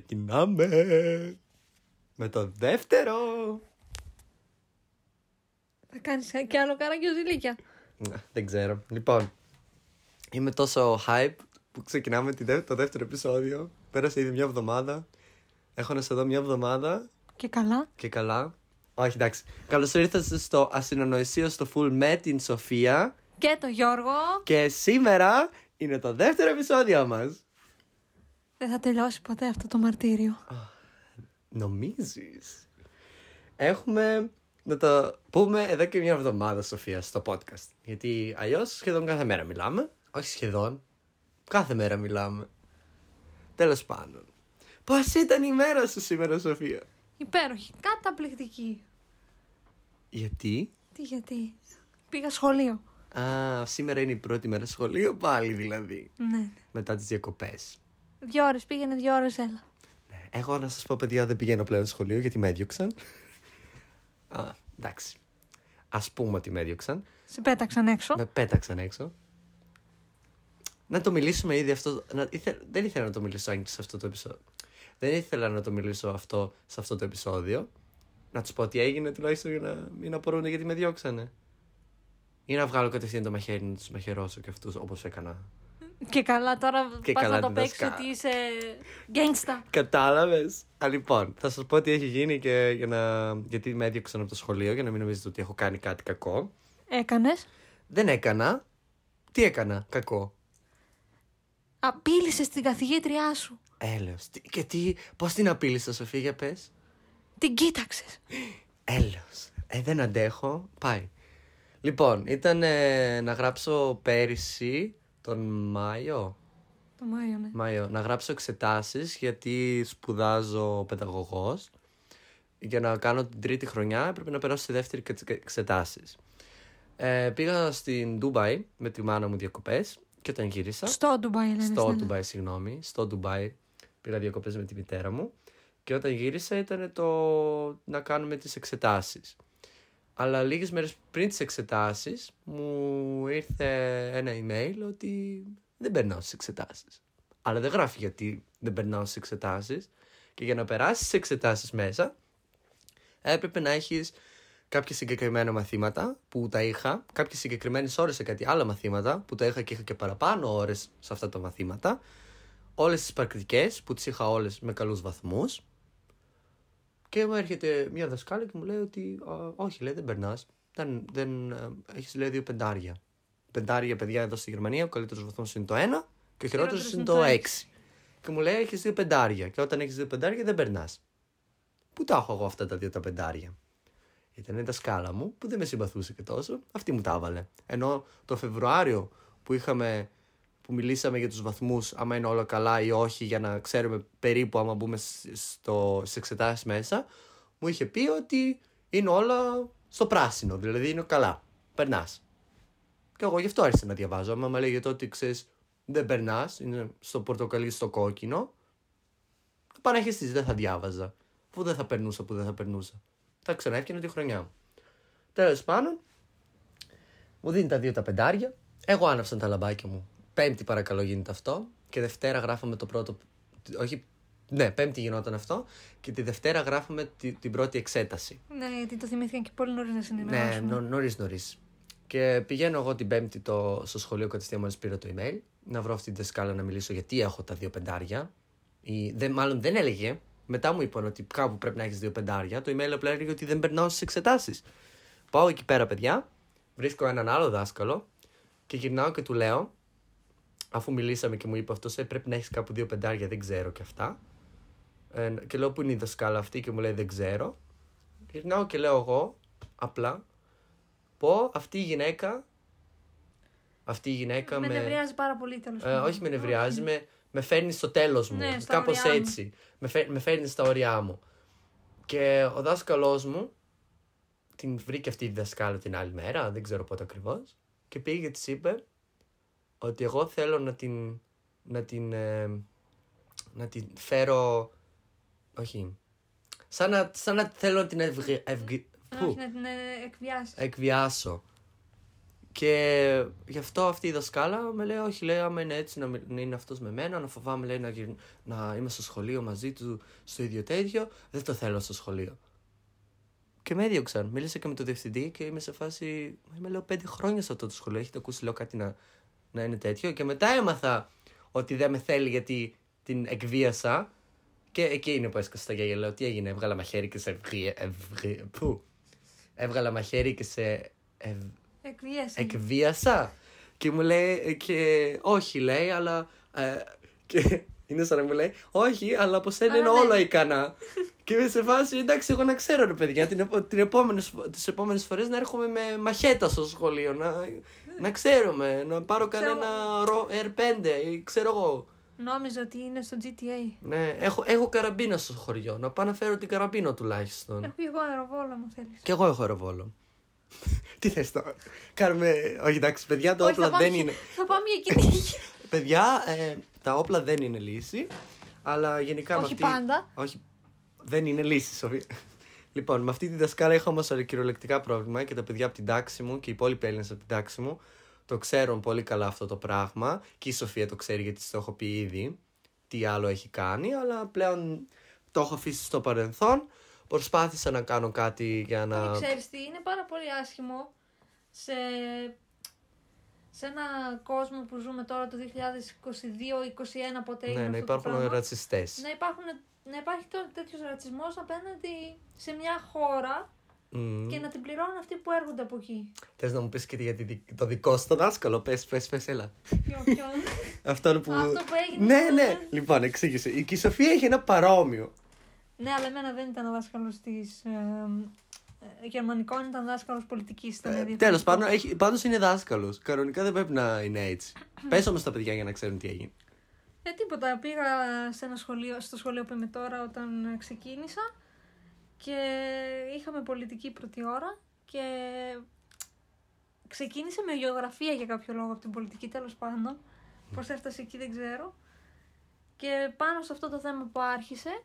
Ξεκινάμε με το δεύτερο. Θα κάνεις και άλλο καράκι ζηλίκια. Ναι, Δεν ξέρω. Λοιπόν, είμαι τόσο hype που ξεκινάμε τη δε- το δεύτερο επεισόδιο. Πέρασε ήδη μια εβδομάδα. Έχω να σε δω μια εβδομάδα Και καλά. και καλά. Όχι, εντάξει. Καλώς ήρθατε στο ασυνονοησίο στο full με την Σοφία. Και το Γιώργο. Και σήμερα είναι το δεύτερο επεισόδιο μας. Δεν θα τελειώσει ποτέ αυτό το μαρτύριο. Νομίζεις; Έχουμε να το πούμε εδώ και μια εβδομάδα, Σοφία, στο podcast. Γιατί αλλιώς σχεδόν κάθε μέρα μιλάμε. Όχι σχεδόν. Κάθε μέρα μιλάμε. Τέλος πάντων. Πώς ήταν η μέρα σου σήμερα, Σοφία; Υπέροχη. Καταπληκτική. Γιατί; Τι γιατί; Πήγα σχολείο. Α, σήμερα είναι η πρώτη μέρα σχολείο πάλι δηλαδή. Ναι. Μετά τις διακοπές. Δύο ώρες πήγαινε, δύο ώρες έλα. Ναι, Εγώ να σας πω παιδιά δεν πηγαίνω πλέον σχολείο γιατί με έδιωξαν. Α, εντάξει. Ας πούμε ότι με έδιωξαν. Σε πέταξαν έξω. Με πέταξαν έξω. Να το μιλήσουμε ήδη αυτό. Να, ήθε- δεν ήθελα να το μιλήσω άγγι σε αυτό το επεισόδιο. Δεν ήθελα να το μιλήσω αυτό σε αυτό το επεισόδιο. Να τους πω τι έγινε τουλάχιστον για να μην απορούν γιατί με διώξανε. Ή να βγάλω κατευθείαν το μαχαίρι να τους μαχαιρώσω και αυτούς όπως έκανα. Και καλά τώρα Και πας καλά να το την παίξεις δασκάλα. ότι είσαι γκέγκστα. Κατάλαβες. Λοιπόν, θα σας πω τι έχει γίνει και για να... γιατί με έδιωξαν από το σχολείο για να μην νομίζετε ότι έχω κάνει κάτι κακό. Έκανες; Δεν έκανα. Τι έκανα κακό; Απείλησες την καθηγήτριά σου. Έλεος. Τι- Και τι, πώς την απείλησα Σοφία για πες; Την κοίταξες. Έλεος. Ε, δεν αντέχω. Πάει. Λοιπόν, ήταν ε, να γράψω πέρυσι τον Μάιο. Το Μάιο, ναι. Μάιο, να γράψω εξετάσεις γιατί σπουδάζω παιδαγωγός. Για να κάνω την τρίτη χρονιά έπρεπε να περάσω στη δεύτερη και τις εξετάσεις. Ε, πήγα στην Ντούμπαϊ με τη μάνα μου διακοπές και όταν γύρισα... Στο Ντουμπάι λένε. Στο στην Ελλάδα. Ντουμπάι, συγγνώμη. Στο Ντουμπάι πήγα διακοπές με τη μητέρα μου. Και όταν γύρισα ήταν το να κάνουμε τις εξετάσεις. Αλλά λίγες μέρες πριν τις εξετάσεις μου ήρθε ένα email ότι δεν περνάω στις εξετάσεις. Αλλά δεν γράφει γιατί δεν περνάω στις εξετάσεις. Και για να περάσεις στις εξετάσεις μέσα έπρεπε να έχεις κάποια συγκεκριμένα μαθήματα που τα είχα, κάποιες συγκεκριμένες ώρες σε κάτι άλλα μαθήματα που τα είχα και είχα και παραπάνω ώρες σε αυτά τα μαθήματα, όλες τις πρακτικές που τις είχα όλες με καλούς βαθμούς και μου έρχεται μια δασκάλα και μου λέει ότι «Α, όχι λέει δεν περνάς, δεν, δεν, ε, έχεις λέει δύο πεντάρια. Πεντάρια παιδιά εδώ στη Γερμανία, ο καλύτερος βαθμός είναι το 1 και ο χειρότερος είναι το 6. Και μου λέει έχεις δύο πεντάρια και όταν έχεις δύο πεντάρια δεν περνάς. Πού τα έχω εγώ αυτά τα δύο τα πεντάρια; Ήταν η δασκάλα μου που δεν με συμπαθούσε και τόσο. Αυτή μου τα έβαλε. Ενώ το Φεβρουάριο που είχαμε που μιλήσαμε για τους βαθμούς άμα είναι όλα καλά ή όχι για να ξέρουμε περίπου άμα μπούμε σ- στο, στις εξετάσεις μέσα μου είχε πει ότι είναι όλα στο πράσινο, δηλαδή είναι καλά, περνάς. Και εγώ γι' αυτό άρχισα να διαβάζω. Άμα με λέγεται ότι ξέρεις δεν περνάς, είναι στο πορτοκαλί στο κόκκινο, Παναχιστής δεν θα διάβαζα. Που δεν θα περνούσα, που δεν θα περνούσα. Θα ξαναέφτιανα τη χρονιά μου. Τέλος πάντων, μου δίνει τα δύο τα πεντάρια. Εγώ άναψαν τα λαμπάκια μου. Πέμπτη παρακαλώ γίνεται αυτό. Και Δευτέρα γράφαμε το πρώτο. Όχι, ναι, Πέμπτη γινόταν αυτό. Και τη Δευτέρα γράφαμε τη- την πρώτη εξέταση. Ναι, γιατί το θυμήθηκαν και πολύ νωρίς να Ναι, συνεννοήσουμε. νο, νωρίς νωρίς. Και πηγαίνω εγώ την Πέμπτη το, στο σχολείο κατευθείαν μόλις πήρα το email. Να βρω αυτή τη δασκάλα να μιλήσω γιατί έχω τα δύο πεντάρια. Η, δεν, μάλλον δεν έλεγε. Μετά μου είπαν ότι κάπου πρέπει να έχεις δύο πεντάρια. Το email απλά έλεγε ότι δεν περνάω στις εξετάσεις. Πάω εκεί πέρα, παιδιά. Βρίσκω έναν άλλο δάσκαλο και γυρνάω και του λέω, αφού μιλήσαμε και μου είπε αυτός, ε, πρέπει να έχεις κάπου δύο πεντάρια, δεν ξέρω και αυτά. Ε, και λέω, Πού είναι η δασκάλα αυτή και μου λέει, Δεν ξέρω. Γυρνάω και λέω εγώ, απλά, πω αυτή η γυναίκα. Αυτή η γυναίκα με με. νευριάζει πάρα πολύ τέλος Ε, όχι με νευριάζει, με, με φέρνει στο τέλος μου. Ναι, στα Κάπως όρια μου. έτσι. Με, φέρ, με φέρνει στα όρια μου. Και ο δάσκαλός μου την βρήκε αυτή τη δασκάλα την άλλη μέρα, δεν ξέρω πότε ακριβώς. Και πήγε και της είπε ότι εγώ θέλω να την. να την. ε, να την φέρω. Όχι. Σαν να, σαν να θέλω να την ευγε, ευγε- πού; Όχι, να την ε, εκβιάσει. εκβιάσω. Και γι' αυτό αυτή η δασκάλα με λέει: Όχι, λέει, άμα είναι έτσι να, μι- να είναι αυτός με μένα, να φοβάμαι λέει, να, γυρ- να είμαι στο σχολείο μαζί του στο ίδιο τέτοιο, δεν το θέλω στο σχολείο. Και με έδιωξαν. Μίλησα και με τον διευθυντή και είμαι σε φάση. «Μα Είμαι λέω πέντε χρόνια σε αυτό το σχολείο. Έχετε ακούσει λέω κάτι να, να είναι τέτοιο. Και μετά έμαθα ότι δεν με θέλει γιατί την εκβίασα. Και εκεί είναι που έσκασα τα γέλια. Λέω τι έγινε, έβγαλα μαχαίρι και σε ευγρία. ευγρία πού; Έβγαλα μαχαίρι και σε ευ, Εκβίαση. εκβίασα. Και μου λέει, και όχι λέει, αλλά. ε, και είναι σαν να μου λέει, όχι, αλλά από σένα είναι Αλλά ναι. όλα ικανά. και είμαι σε φάση, εντάξει, εγώ να ξέρω ρε παιδιά, την, επο- την επόμενες, φο- τις επόμενες φορές να έρχομαι με μαχέτα στο σχολείο, να, να ξέρουμε, να πάρω Ξέρω. κανένα ρο- R5 ή ξέρω εγώ. Νόμιζα ότι είναι στο GTA. Ναι, έχω, έχω καραμπίνα στο χωριό, να πάω να φέρω την καραμπίνα τουλάχιστον. Έχω εγώ αεροβόλα μου θέλεις. Κι εγώ έχω αεροβόλο. Τι θες τώρα. Κάνουμε. Όχι, εντάξει, παιδιά, τα Όχι, όπλα θα πάμε δεν για- είναι. Θα πάμε για κυνήγι. Παιδιά, ε, τα όπλα δεν είναι λύση. Αλλά γενικά με Όχι αυτή... πάντα. Όχι. Δεν είναι λύση, Σοφία. Λοιπόν, με αυτή τη δασκάλα είχα όμως κυριολεκτικά πρόβλημα και τα παιδιά από την τάξη μου και οι υπόλοιποι Έλληνες από την τάξη μου το ξέρουν πολύ καλά αυτό το πράγμα. Και η Σοφία το ξέρει γιατί της το έχω πει ήδη. Τι άλλο έχει κάνει, αλλά πλέον το έχω αφήσει στο παρελθόν. Προσπάθησα να κάνω κάτι για να. Και ξέρεις τι, είναι πάρα πολύ άσχημο σε, σε ένα κόσμο που ζούμε τώρα το 2022-2021 ποτέ είναι Ναι, να αυτό το υπάρχουν πράγμα, ρατσιστές. να, υπάρχουν, να υπάρχει τώρα τέτοιος ρατσισμός απέναντι σε μια χώρα και να την πληρώνουν αυτοί που έρχονται από εκεί. Θες να μου πεις και για τη δι- το δικό σου το δάσκαλο, πες, πες, πες, έλα. Ποιο, ποιο. Αυτό που. Αυτό που έγινε Ναι, στο- ναι. Λοιπόν, εξήγησε. Η η Σοφία έχει ένα παρόμοιο. ναι, αλλά εμένα δεν ήταν δάσκαλος της. Ε, ε, γερμανικών ήταν δάσκαλος πολιτικής. Ε, Τέλος πάντων, έχει- πάντως είναι δάσκαλος. Κανονικά δεν πρέπει να είναι έτσι. Πες όμως τα παιδιά για να ξέρουν τι έγινε. Ε, τίποτα. Πήγα σε ένα σχολείο, στο σχολείο που είμαι τώρα όταν ε, ξεκίνησα και είχαμε πολιτική πρώτη ώρα και ξεκίνησε με γεωγραφία για κάποιο λόγο από την πολιτική τέλος πάντων. Πώς έφτασε εκεί δεν ξέρω. Και πάνω σε αυτό το θέμα που άρχισε,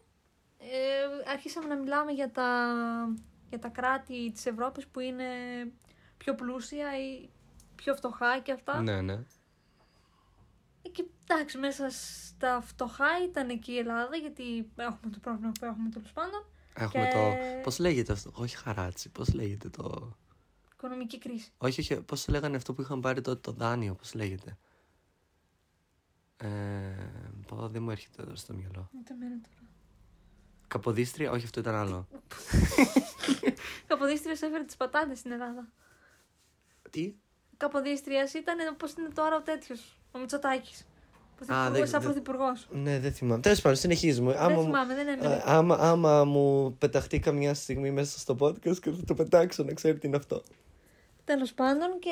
ε, αρχίσαμε να μιλάμε για τα, για τα κράτη της Ευρώπης που είναι πιο πλούσια ή πιο φτωχά και αυτά. Ναι, ναι. Ε, Και εντάξει, μέσα στα φτωχά ήταν εκεί η Ελλάδα, γιατί έχουμε το πρόβλημα που έχουμε τέλος πάντων. Έχουμε Και- το. Πώς λέγεται αυτό. Όχι χαράτσι. Πώς λέγεται το. Οικονομική κρίση. Όχι, όχι. Πώς λέγανε αυτό που είχαν πάρει τότε το δάνειο. Πώς λέγεται. Ε, πω, δεν μου έρχεται τώρα στο μυαλό. Ούτε εμένα τώρα. Καποδίστρια, όχι, αυτό ήταν άλλο. Καποδίστρια έφερε τις πατάτες στην Ελλάδα. Τι; Καποδίστριας ήταν όπω είναι τώρα ο τέτοιος, ο Μητσοτάκης. Δεν- Πρωθυπουργός, σαν δεν- πρωθυπουργός. Ναι, δεν θυμάμαι. Τέλος πάντων, συνεχίζουμε. Δεν Άμα, μου- θυμάμαι, δεν έμενε. α, άμα, άμα μου πεταχτεί καμιά στιγμή μέσα στο podcast και θα το πετάξω να ξέρει τι είναι αυτό. Τέλος πάντων και.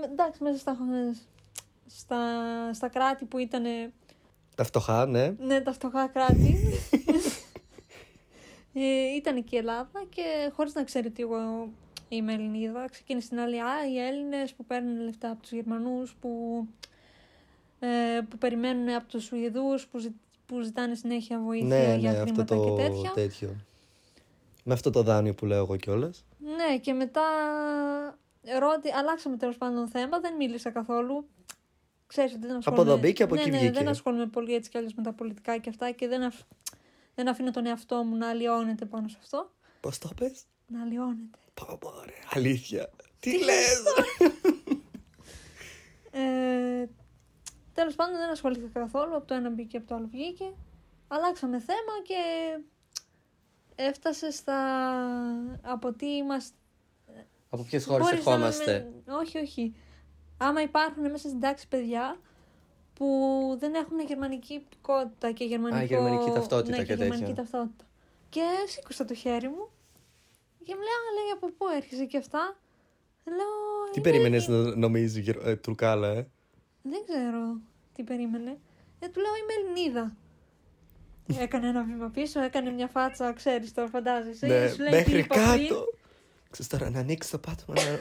με- Εντάξει, μέσα στα, στα, στα κράτη που ήταν. Τα φτωχά, ναι. Ναι, τα φτωχά κράτη. ε, ήταν εκεί η Ελλάδα και χωρίς να ξέρει ότι εγώ είμαι Ελληνίδα, ξεκίνησε την άλλη. Α, οι Έλληνες που παίρνουν λεφτά από τους Γερμανούς, που, ε, που περιμένουν από τους Σουηδούς, που, ζη- που ζητάνε συνέχεια βοήθεια Ναι, για ναι, αυτό χρήματα το και τέτοια. τέτοιο. Με αυτό το δάνειο που λέω εγώ κιόλας. Ναι, και μετά ρώτη, αλλάξαμε τέλος πάντων θέμα, δεν μίλησα καθόλου. Ξέρεις ότι δεν ασχολούμαι... εδώ μπήκε, από ναι, εκεί ναι, βγήκε. δεν ασχολούμαι πολύ έτσι κι αλλιώς με τα πολιτικά και αυτά και δεν, αφ... δεν αφήνω τον εαυτό μου να αλλοιώνεται πάνω σε αυτό. Πώς το πες; Να αλλοιώνεται. Πω, πω, ρε, αλήθεια. Τι λες! Ε, τέλος πάντων δεν ασχολήθηκα καθόλου, από το ένα μπήκε από το άλλο βγήκε. Αλλάξαμε θέμα και έφτασε στα... από τι είμαστε... Από ποιες χώρες Μπορείς να ερχόμαστε; με- Όχι, όχι. Άμα υπάρχουν μέσα στην τάξη παιδιά που δεν έχουν γερμανική υπηκότητα και γερμανικό... γερμανική ταυτότητα ναι, και γερμανική τέτοια. ταυτότητα. Και σήκωσα το χέρι μου και μου λέει, «Α, λέει, από πού έρχεσαι και αυτά. Λέω, Τι «Είμαι περίμενες Ελλη- να νομίζεις γερ- ε, Τουρκάλα, ε; Δεν ξέρω τι περίμενε. Ε, του λέω, είμαι Ελληνίδα. έκανε ένα βήμα πίσω, έκανε μια φάτσα, ξέρεις το φαντάζεσαι. Ναι, Σου λέει τι μέχρι είπα πριν. κάτω. Ξέρεις τώρα, να ανοίξει το πάτωμα, να,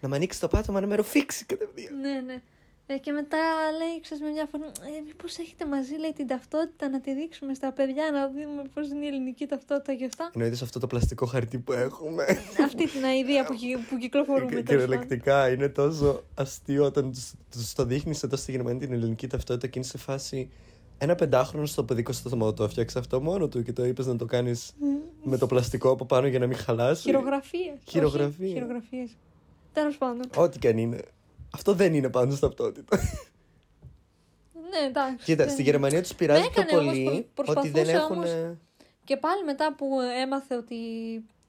να με ανοίξει το πάτωμα να με ροφήξει κατευθείαν. Ναι, ναι. Ε, και μετά λέει, ξέρεις, με μια φωνή, ε, μήπως έχετε μαζί, λέει, την ταυτότητα να τη δείξουμε στα παιδιά, να δούμε πώς είναι η ελληνική ταυτότητα και αυτά. Εννοείται αυτό το πλαστικό χαρτί που έχουμε. Αυτή την αηδία που, κυ- που κυκλοφορούμε. Και τέλος πάντων. κυριολεκτικά είναι τόσο αστείο όταν τους- τους το δείχνεις εδώ στη Γερμανία την ελληνική ταυτότητα και είναι σε φάση. Ένα πεντάχρονο στο παιδικό στο στόμα το έφτιαξες αυτό μόνο του και το είπες να το κάνεις με το πλαστικό από πάνω για να μην χαλάσει. Χειρογραφίες. Χειρογραφίες. Όχι, χειρογραφίες. Τέλος πάντων. Ό,τι και αν είναι. Αυτό δεν είναι πάντως ταυτότητα. Ναι, εντάξει. Κοίτα, δεν- στη Γερμανία τους πειράζει πιο έκανε όμως, πολύ προ- ότι δεν προσπαθούσε έχουν. όμως- Και πάλι μετά που έμαθε ότι,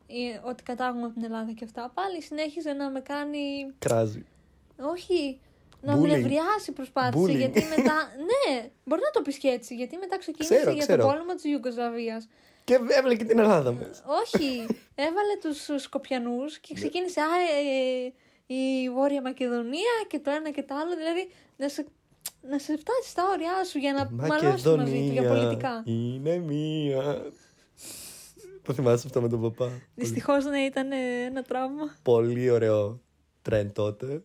ε, ότι κατάγουμε από την Ελλάδα και αυτά, πάλι συνέχιζε να με κάνει. Κράζει. Όχι. Να Bullying. με νευριάσει προσπάθησε. Bullying. Γιατί μετά. ναι, μπορεί να το πεις και έτσι. Γιατί μετά ξεκίνησε Ξέρω, για ξέρω. τον πόλεμο της Ιουγκοσλαβίας. Και έβαλε και την Ελλάδα μέσα. Όχι. Έβαλε τους Σκοπιανούς και ξεκίνησε. Α, ε, ε, η Βόρεια Μακεδονία και το ένα και το άλλο. Δηλαδή να σε, να σε φτάσει στα όρια σου για να μαλώσεις μαζί του για πολιτικά. είναι μία. Το θυμάσαι αυτό με τον παπά; Δυστυχώς ναι, ήταν ε, ένα τραύμα. Πολύ ωραίο τρέν τότε.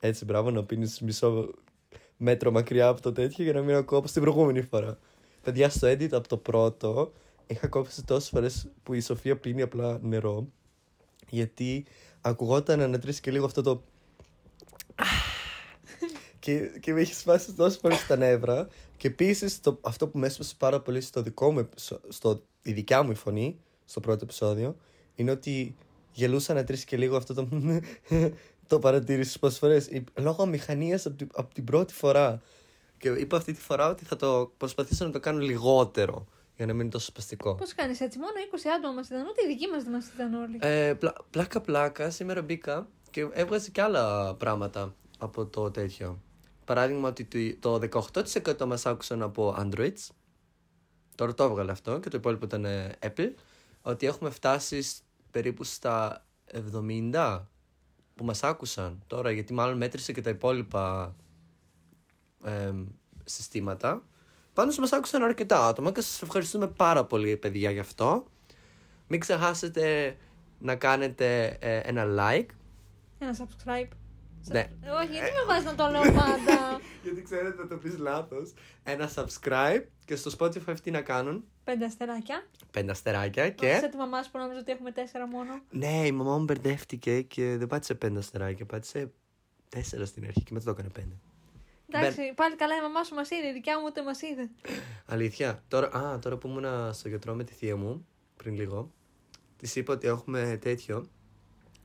Έτσι, μπράβο, να πίνεις μισό μέτρο μακριά από το τέτοιο για να μην ακούω όπως την προηγούμενη φορά. Παιδιά, στο edit από το πρώτο είχα κόψει τόσες φορές που η Σοφία πίνει απλά νερό. Γιατί ακουγόταν ένα τρεις και λίγο αυτό το. και, και με έχεις σπάσει τόσε φορέ στα νεύρα. Και επίσης αυτό που με έσπασε πάρα πολύ στο δικό μου, επεισο- στο, η δικιά μου η φωνή, στο πρώτο επεισόδιο, είναι ότι γελούσα να τρεις και λίγο αυτό το. το παρατήρησες πόσες φορές. Λόγω μηχανία από, την- από την πρώτη φορά. Και είπα αυτή τη φορά ότι θα το προσπαθήσω να το κάνω λιγότερο για να μην είναι τόσο σπαστικό. Πώς κάνεις έτσι, μόνο 20 άτομα μας ήταν, ούτε οι δικοί μας δεν μας ήταν όλοι. Ε, πλα, πλάκα πλάκα, σήμερα μπήκα και έβγαζε και άλλα πράγματα από το τέτοιο. Παράδειγμα ότι το το 18% μας άκουσαν από Androids. Τώρα το έβγαλε αυτό και το υπόλοιπο ήταν ε, Apple. Ότι έχουμε φτάσει σ- περίπου στα 70 που μας άκουσαν τώρα γιατί μάλλον μέτρησε και τα υπόλοιπα εμ, συστήματα. Πάντως μας άκουσαν αρκετά άτομα και σας ευχαριστούμε πάρα πολύ παιδιά γι' αυτό. Μην ξεχάσετε να κάνετε ε, ένα like. Ένα subscribe. Ναι. Ε, Όχι, γιατί με βάζει να το λέω πάντα. Γιατί ξέρετε θα το πεις λάθος. Ένα subscribe και στο Spotify τι να κάνουν. Πέντε αστεράκια. Πέντε αστεράκια Και... και... Σε τη μαμά σου που νόμιζε ότι έχουμε τέσσερα μόνο. Ναι, η μαμά μου μπερδεύτηκε και δεν πάτησε πέντε αστεράκια. Πάτησε τέσσερα στην αρχή και μετά το έκανε πέντε. Εντάξει, πάλι καλά η μαμά σου μας είδε, η δικιά μου ούτε μας είδε. Αλήθεια. Τώρα, α, τώρα που ήμουν στο γιατρό με τη θεία μου πριν λίγο, της είπα ότι έχουμε τέτοιο.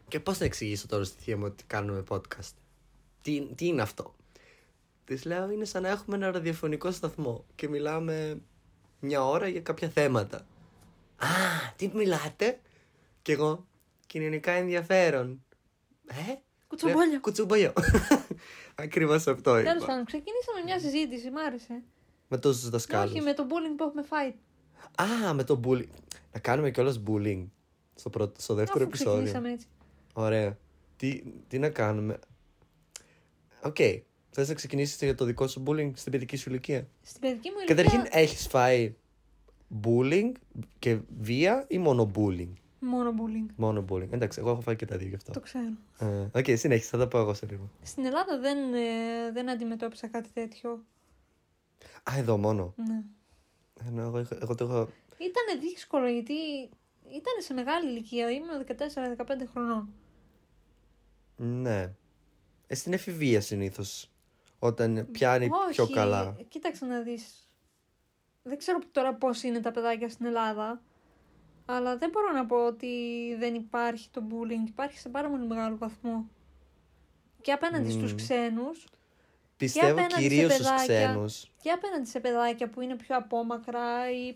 Και πώς να εξηγήσω τώρα στη θεία μου ότι κάνουμε podcast; Τι, τι είναι αυτό; Της λέω είναι σαν να έχουμε ένα ραδιοφωνικό σταθμό και μιλάμε μια ώρα για κάποια θέματα. Α, τι μιλάτε; Και εγώ, κοινωνικά ενδιαφέρον. Ε, Κουτσομπόλιο. λέω, Κουτσομπολιό. Ακριβώς αυτό Τέλος είπα. πάντων, ξεκινήσαμε μια συζήτηση, μ' άρεσε. Με τόσους Ναι, δασκάλους. όχι με το bullying που έχουμε φάει. Α, με το bullying. Να κάνουμε κιόλας bullying στο, πρώτο, στο δεύτερο Αφού επεισόδιο. ξεκινήσαμε έτσι. Ωραία. Τι, τι να κάνουμε; Οκ. Θες να ξεκινήσεις για το δικό σου bullying στην παιδική σου ηλικία; Στην παιδική μου ηλικία. Καταρχήν, έχεις φάει bullying και βία ή μόνο bullying; Μόνο bullying. Μόνο bullying. Εντάξει, εγώ έχω φάει και τα δύο γι' αυτό. Το ξέρω. Ε, Οκ, συνέχισε, θα τα πω εγώ σε λίγο. Στην Ελλάδα δεν, ε, δεν αντιμετώπισα κάτι τέτοιο. Α, εδώ μόνο. Ναι. Ε, ναι, εγώ, είχα- εγώ το έχω. Ήταν δύσκολο γιατί ήταν σε μεγάλη ηλικία. Ήμουν 14-15 χρονών. Ναι. Ε, στην εφηβεία συνήθως. Όταν πιάνει πιο Όχι, καλά. Κοίταξε να δεις. Δεν ξέρω τώρα πώς είναι τα παιδάκια στην Ελλάδα. Αλλά δεν μπορώ να πω ότι δεν υπάρχει το bullying. Υπάρχει σε πάρα πολύ μεγάλο βαθμό. Και απέναντι Μμμ. στους ξένους Πιστεύω απέναντι σε κυρίως στους παιδάκια. ξένους. και απέναντι σε παιδάκια που είναι πιο απόμακρα ή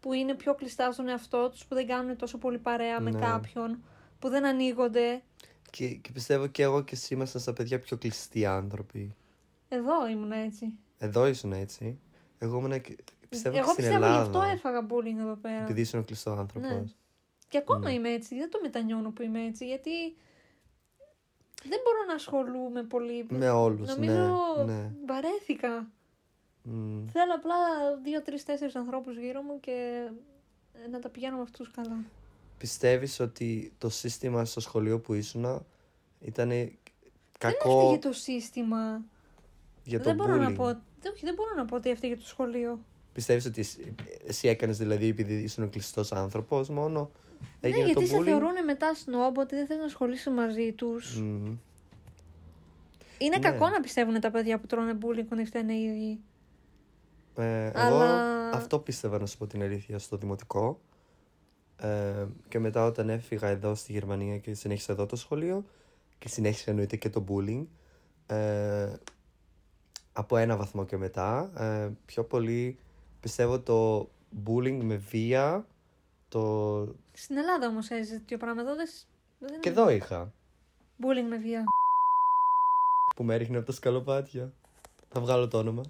που είναι πιο κλειστά στον εαυτό τους, που δεν κάνουν τόσο πολύ παρέα με Ναι. κάποιον, που δεν ανοίγονται. Και, και πιστεύω και εγώ και εσύ ήμασταν στα παιδιά πιο κλειστοί άνθρωποι. Εδώ ήμουν έτσι. Εδώ ήσουν έτσι. Εγώ ήμουν και πιστεύω Εγώ και στην πιστεύω γι' αυτό Ελλάδα. έφαγα bullying εδώ πέρα. Επειδή ήσουν κλειστό άνθρωπος. Ναι. Και ακόμα Ναι. είμαι έτσι, δεν το μετανιώνω που είμαι έτσι, γιατί δεν μπορώ να ασχολούμαι πολύ. Με όλους. Νομίζω Ναι, ναι. βαρέθηκα. Μμ. Θέλω απλά δύο, τρεις, τέσσερις ανθρώπους γύρω μου και να τα πηγαίνω με αυτούς καλά. Πιστεύεις ότι το σύστημα στο σχολείο που ήσουν ήταν Δεν κακό. έφυγε το σύστημα. για το δεν μπορώ να bullying; πω. δεν- Όχι, δεν μπορώ να πω ότι έφταιγε το σχολείο. Πιστεύεις ότι εσύ, εσύ έκανες δηλαδή επειδή ήσουν κλειστός άνθρωπος μόνο. Έγινε ναι, γιατί το σε bullying; θεωρούν μετά σνόμπ ότι δεν θε να ασχολείσαι μαζί τους. Μμμ. Είναι Ναι. κακό να πιστεύουν τα παιδιά που τρώνε bullying ότι φταίνε οι ίδιοι. Ε, εγώ Αλλά- αυτό πίστευα να σου πω την αλήθεια στο δημοτικό. Ε, και μετά όταν έφυγα εδώ στη Γερμανία και συνέχισα εδώ το σχολείο και συνέχισα εννοείται και το bullying. Ε, από ένα βαθμό και μετά. Ε, πιο πολύ πιστεύω το bullying με βία. Το... Στην Ελλάδα όμως έζησε τέτοιο πράγμα. Εδώ δεν. σ- δεν Και εδώ είχα. Bullying με βία. που με έριχνε από τα σκαλοπάτια. Θα βγάλω το όνομα.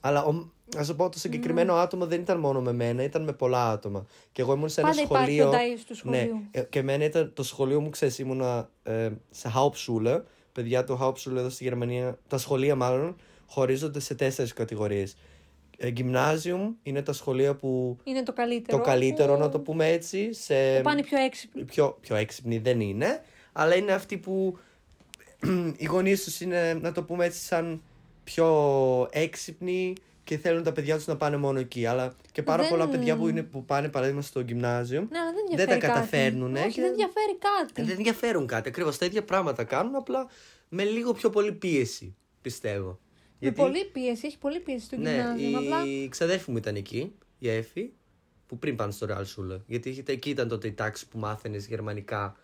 Αλλά ο, να σου πω, το συγκεκριμένο άτομο δεν ήταν μόνο με μένα, ήταν με πολλά άτομα. Και εγώ ήμουν σε ένα Πάντα υπάρχει σχολείο. το ντάις του ναι, σχολείου. ε, και εμένα ήταν το σχολείο μου, ξέρεις, ήμουνα ε, σε Hauptschule. Παιδιά, το Hauptschule εδώ στη Γερμανία, τα σχολεία μάλλον, χωρίζονται σε τέσσερις κατηγορίες. Ε, gymnasium είναι τα σχολεία που. Είναι το καλύτερο. Το καλύτερο, που- να το πούμε έτσι. Σε, που πάνε πιο έξυπνοι. πιο, πιο έξυπνοι δεν είναι, αλλά είναι αυτοί που οι γονείς τους είναι, να το πούμε έτσι, σαν πιο έξυπνοι και θέλουν τα παιδιά τους να πάνε μόνο εκεί. Αλλά και πάρα Δεν- πολλά παιδιά που, είναι, που πάνε παράδειγμα στο γυμνάζιο Ναι, αλλά δεν δεν ενδιαφέρει τα κάτι. καταφέρνουνε Όχι, και- δεν ενδιαφέρει κάτι. δεν ενδιαφέρουν κάτι. Ακριβώς τα ίδια πράγματα κάνουν, απλά με λίγο πιο πολύ πίεση, πιστεύω. Με πολλή πίεση, έχει πολλή πίεση στο Ναι, γυμνάσιο. η Απλά ξαδέρφη μου ήταν εκεί, η Εφη, που πριν πάνε στο Real Schule. Γιατί είχε- εκεί ήταν τότε η τάξη που μάθαινες γερμανικά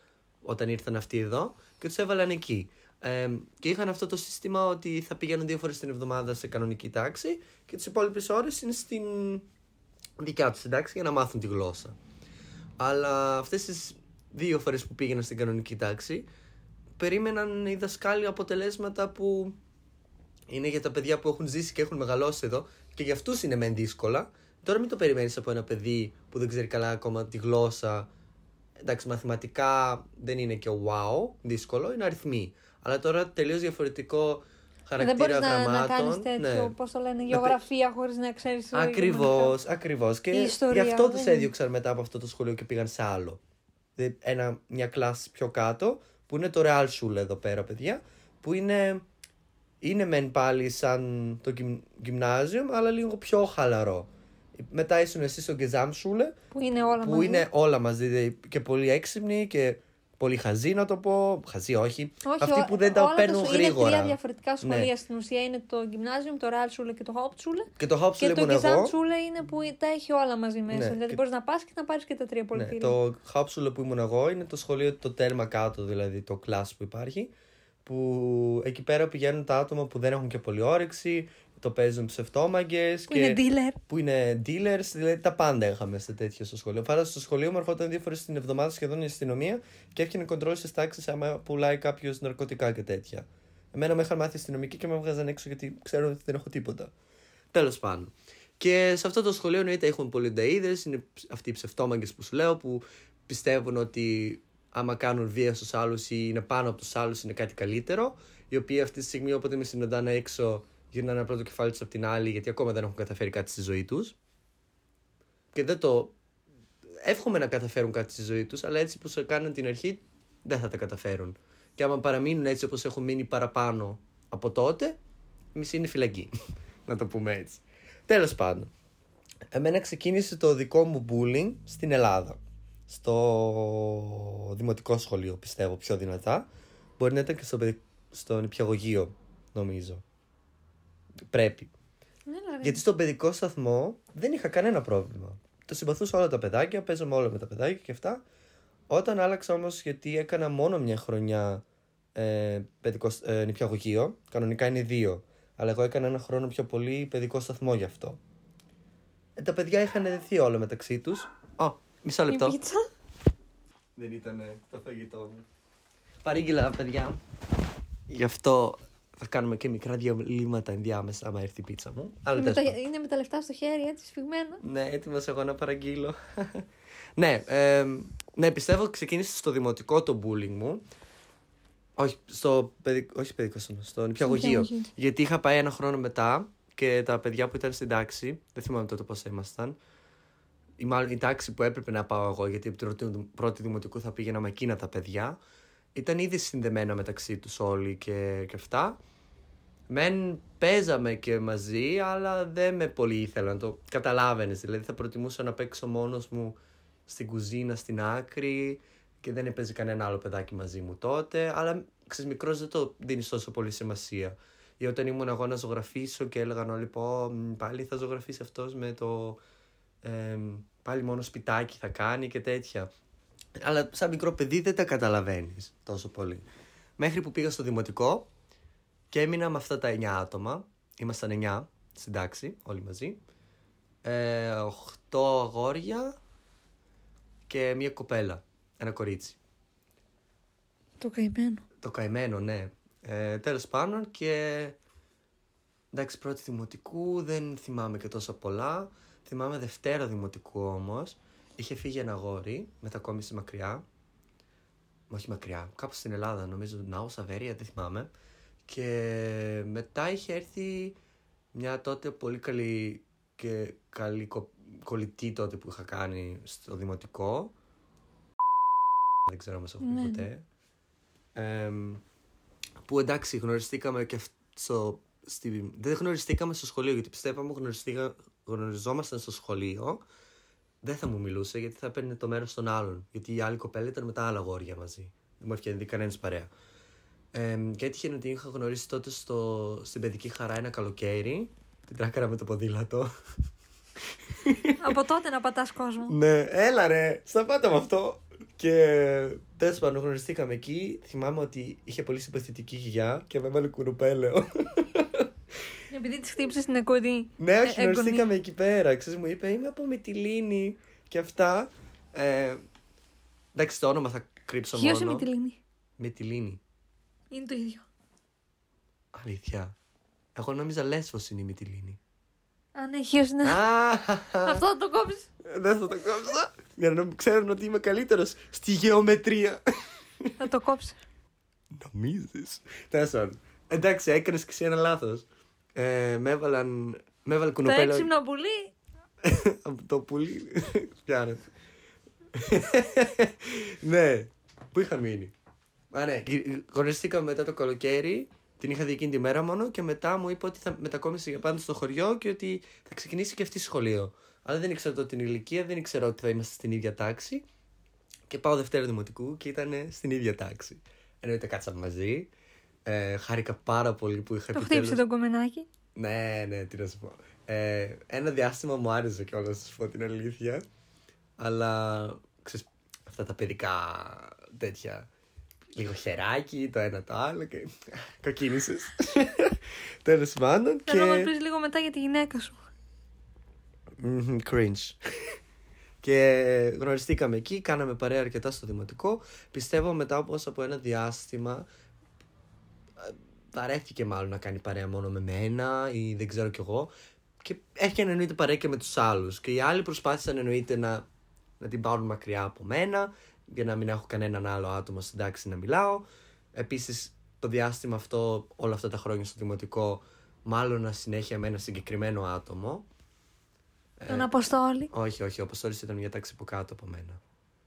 όταν ήρθαν αυτοί εδώ και τους έβαλαν εκεί. Ε, και είχαν αυτό το σύστημα ότι θα πήγαιναν δύο φορές την εβδομάδα σε κανονική τάξη και τις υπόλοιπες ώρες είναι στην δικιά τους τάξη για να μάθουν τη γλώσσα. Αλλά αυτές τις δύο φορές που πήγαιναν στην κανονική τάξη, περίμεναν οι δασκάλοι αποτελέσματα που είναι για τα παιδιά που έχουν ζήσει και έχουν μεγαλώσει εδώ και για αυτούς είναι μεν δύσκολα. Τώρα μην το περιμένεις από ένα παιδί που δεν ξέρει καλά ακόμα τη γλώσσα. Εντάξει, μαθηματικά δεν είναι και wow, δύσκολο, είναι αριθμοί. Αλλά τώρα τελείως διαφορετικό δεν χαρακτήρα μπορείς να, να γραμμάτων. κάνεις τέτοιο, ναι. πώς το λένε, γεωγραφία χωρίς να ξέρεις. Ακριβώς, ακριβώς. Και Η ιστορία, γι' αυτό δεν τους είναι. έδιωξαν μετά από αυτό το σχολείο και πήγαν σε άλλο. Δηλαδή, Ένα, μια κλάση πιο κάτω, που είναι το Real Schule εδώ πέρα, παιδιά, που είναι, είναι μεν πάλι σαν το γυμ, γυμνάζιο, αλλά λίγο πιο χαλαρό. Μετά ήσουν εσύ στο Gesamtschule, Που είναι όλα που μαζί. είναι όλα μαζί δηλαδή, και πολύ έξυπνοι και πολύ χαζοί να το πω. Χαζοί όχι. Όχι, Αυτοί ό- που δεν τα όλα παίρνουν Είναι τρία γρήγορα. διαφορετικά σχολεία Ναι. στην ουσία. Είναι το Gymnasium, το Realschule και το Hauptschule. Και το Hauptschule Και το ήμουν εγώ. Gesamtschule είναι που τα έχει όλα μαζί μέσα. Ναι, δηλαδή και- μπορείς να πας και να πάρεις και τα τρία Ναι, πολιτήρια. το Hauptschule που ήμουν εγώ είναι το σχολείο το τέρμα κάτω, δηλαδή το class που υπάρχει. Που εκεί πέρα πηγαίνουν τα άτομα που δεν έχουν και πολύ όρεξη, το παίζουν ψευτόμαγκε. Που είναι dealer. Που είναι dealers, δηλαδή τα πάντα είχαμε σε τέτοιο στο σχολείο. Φάρα στο σχολείο μου ερχόταν δύο φορές την εβδομάδα σχεδόν η αστυνομία και έφτιανε κοντρόλ στις τάξεις άμα πουλάει κάποιος ναρκωτικά και τέτοια. Εμένα με είχαν μάθει αστυνομικοί και με έβγαζαν έξω γιατί ξέρουν ότι δεν έχω τίποτα. Τέλος πάντων. Και σε αυτό το σχολείο εννοείται έχουν πολλοί νταίδε, είναι αυτοί οι ψευτόμαγκε που σου λέω που πιστεύουν ότι άμα κάνουν βία στους άλλους ή είναι πάνω από τους άλλους είναι κάτι καλύτερο. Οι οποίοι αυτή τη στιγμή όποτε με συναντάνε έξω γυρνάνε ένα πρώτο κεφάλι τους από την άλλη γιατί ακόμα δεν έχουν καταφέρει κάτι στη ζωή τους. Και δεν το. Εύχομαι να καταφέρουν κάτι στη ζωή τους, αλλά έτσι που σε κάνουν την αρχή δεν θα τα καταφέρουν. Και άμα παραμείνουν έτσι όπως έχουν μείνει παραπάνω από τότε, μισή είναι φυλακή. να το πούμε έτσι. Τέλος πάντων. Εμένα ξεκίνησε το δικό μου bullying στην Ελλάδα. Στο δημοτικό σχολείο, πιστεύω, πιο δυνατά. Μπορεί να ήταν και στο, παιδι- στο νηπιαγωγείο, νομίζω. Πρέπει. Ναι, ρε. Γιατί στον παιδικό σταθμό δεν είχα κανένα πρόβλημα. Το συμπαθούσα όλα τα παιδάκια, παίζαμε όλα με τα παιδάκια και αυτά. Όταν άλλαξα όμως, γιατί έκανα μόνο μια χρονιά ε, παιδικό, σ- ε, νηπιαγωγείο, κανονικά είναι δύο. Αλλά εγώ έκανα ένα χρόνο πιο πολύ παιδικό σταθμό γι' αυτό. Ε, τα παιδιά είχαν δεθεί όλα μεταξύ τους. Α, μισό Η λεπτό. πίτσα. Δεν ήταν το φαγητό μου. Παρήγγειλα, παιδιά. Γι' αυτό θα κάνουμε και μικρά διαλύματα ενδιάμεσα άμα έρθει η πίτσα μου. Αλλά Είναι με τέλος τα- πάντων. Είναι με τα λεφτά στο χέρι, έτσι σφιγμένα. Ναι, έτοιμος εγώ να παραγγείλω. ναι, ε, ναι, πιστεύω ξεκίνησε στο δημοτικό το bullying μου. Όχι, στο παιδικό, όχι παιδικό σταθμό, στο νηπιαγωγείο. νηπιαγωγείο. Γιατί είχα πάει ένα χρόνο μετά και τα παιδιά που ήταν στην τάξη, δεν θυμάμαι τότε πώς ήμασταν, ή μάλλον η τάξη που έπρεπε να πάω εγώ, γιατί από την πρώτη- πρώτη δημοτικού θα πήγαινα με εκείνα τα παιδιά, ήταν ήδη συνδεμένα μεταξύ τους όλοι και, και αυτά. Μεν παίζαμε και μαζί, αλλά δεν με πολύ ήθελα να το καταλάβαινες. Δηλαδή θα προτιμούσα να παίξω μόνος μου στην κουζίνα στην άκρη και δεν έπαιζε κανένα άλλο παιδάκι μαζί μου τότε. Αλλά ξέρεις, μικρός δεν το δίνεις τόσο πολύ σημασία. Ή όταν ήμουν εγώ να ζωγραφίσω και έλεγαν όλοι πω πάλι θα ζωγραφίσει αυτός με το... Ε, πάλι μόνο σπιτάκι θα κάνει και τέτοια. Αλλά σαν μικρό παιδί δεν τα καταλαβαίνεις τόσο πολύ. Μέχρι που πήγα στο δημοτικό και έμεινα με αυτά τα 9 άτομα. Ήμασταν 9 στην τάξη, όλοι μαζί. Ε, 8 αγόρια και μία κοπέλα. Ένα κορίτσι. Το καημένο. Το καημένο, ναι. Ε, τέλος πάντων και εντάξει πρώτη δημοτικού δεν θυμάμαι και τόσο πολλά. Θυμάμαι Δευτέρα δημοτικού όμως. Είχε φύγει ένα αγόρι, μετακόμισε μακριά. Όχι μακριά, κάπου στην Ελλάδα νομίζω, Νάου, Σαβέρια, δεν θυμάμαι. Και μετά είχε έρθει μια τότε πολύ καλή και καλή κο... κολλητή τότε που είχα κάνει στο δημοτικό. Δεν ξέρω αν μας έχω πει Ναι, ναι. ποτέ. Εμ, που εντάξει γνωριστήκαμε και αυ- στο, στη, δεν γνωριστήκαμε στο σχολείο γιατί πιστεύαμε γνωριστήκα, γνωριζόμασταν στο σχολείο δεν θα μου μιλούσε γιατί θα παίρνει το μέρος των άλλων. Γιατί η άλλη κοπέλα ήταν με τα άλλα αγόρια μαζί. Δεν μου έφτιανε κανένας παρέα. Ε, και έτυχε να την είχα γνωρίσει τότε στο, στην παιδική χαρά ένα καλοκαίρι. Την τράκαρα με το ποδήλατο. Από τότε να πατάς κόσμο. ναι, έλα ρε, σταμάτα με αυτό. Και τέλος πάντων γνωριστήκαμε εκεί. Θυμάμαι ότι είχε πολύ συμπαθητική γιαγιά και με έβαλε κουρουπέλαιο. Επειδή τη χτύπησες στην εκκοντή. Ναι, όχι, Ε, γνωριστήκαμε εκεί πέρα. Ξέρεις, μου είπε, είμαι από Μυτιλίνη και αυτά. Ε, εντάξει, το όνομα θα κρύψω Ποιο μόνο. είναι τη λύνη. Μυτιλίνη. Είναι το ίδιο. Αλήθεια. Εγώ νόμιζα Λέσβος είναι η Μυτιλίνη. Α, ναι, χίος είναι. Α, Αυτό θα το κόψεις. Δεν θα το κόψω. Για να ξέρουν ότι είμαι καλύτερος στη γεωμετρία. θα το κόψει. Νομίζεις. Τέλος πάντων. Εντάξει, έκανες και εσύ ένα λάθος. Ε, με έβαλαν... Με έβαλε Το κουνουπέλα έξυπνο πουλί. από το πουλί. Πιάνεται. ναι, πού είχα μείνει; Α, ναι, γνωριστήκαμε μετά το καλοκαίρι. Την είχα δει εκείνη τη μέρα μόνο και μετά μου είπε ότι θα μετακόμισε για πάντα στο χωριό και ότι θα ξεκινήσει και αυτή σχολείο. Αλλά δεν ήξερα τότε την ηλικία, δεν ήξερα ότι θα είμαστε στην ίδια τάξη. Και πάω Δευτέρα Δημοτικού και ήταν στην ίδια τάξη. Εννοείται κάτσαμε μαζί. Ε, χάρηκα πάρα πολύ που είχα Το επιτέλους- χτύπησε το κομμενάκι; ναι, ναι, τι να σου πω. Ε, ένα διάστημα μου άρεσε κιόλας να σου πω την αλήθεια. Αλλά ξέρεις, αυτά τα παιδικά τέτοια. Λίγο χεράκι, το ένα το άλλο και. Κοκκίνησες. Τέλος πάντων. Θέλω να μου Και. πεις λίγο μετά για τη γυναίκα σου. Μμμ, Cringe. και γνωριστήκαμε εκεί, κάναμε παρέα αρκετά στο δημοτικό. Πιστεύω μετά όπως από ένα διάστημα ε, βαρέθηκε μάλλον να κάνει παρέα μόνο με μένα ή δεν ξέρω κι εγώ. Και έφτιανε εννοείται παρέα και με τους άλλους. Και οι άλλοι προσπάθησαν εννοείται να, να την πάρουν μακριά από μένα για να μην έχω κανέναν άλλο άτομο στην τάξη να μιλάω. Επίσης το διάστημα αυτό, όλα αυτά τα χρόνια στο δημοτικό, μάλλον συνέχεια με ένα συγκεκριμένο άτομο. Τον Αποστόλη. Όχι, όχι. Ο Αποστόλης ήταν μια τάξη από κάτω από μένα.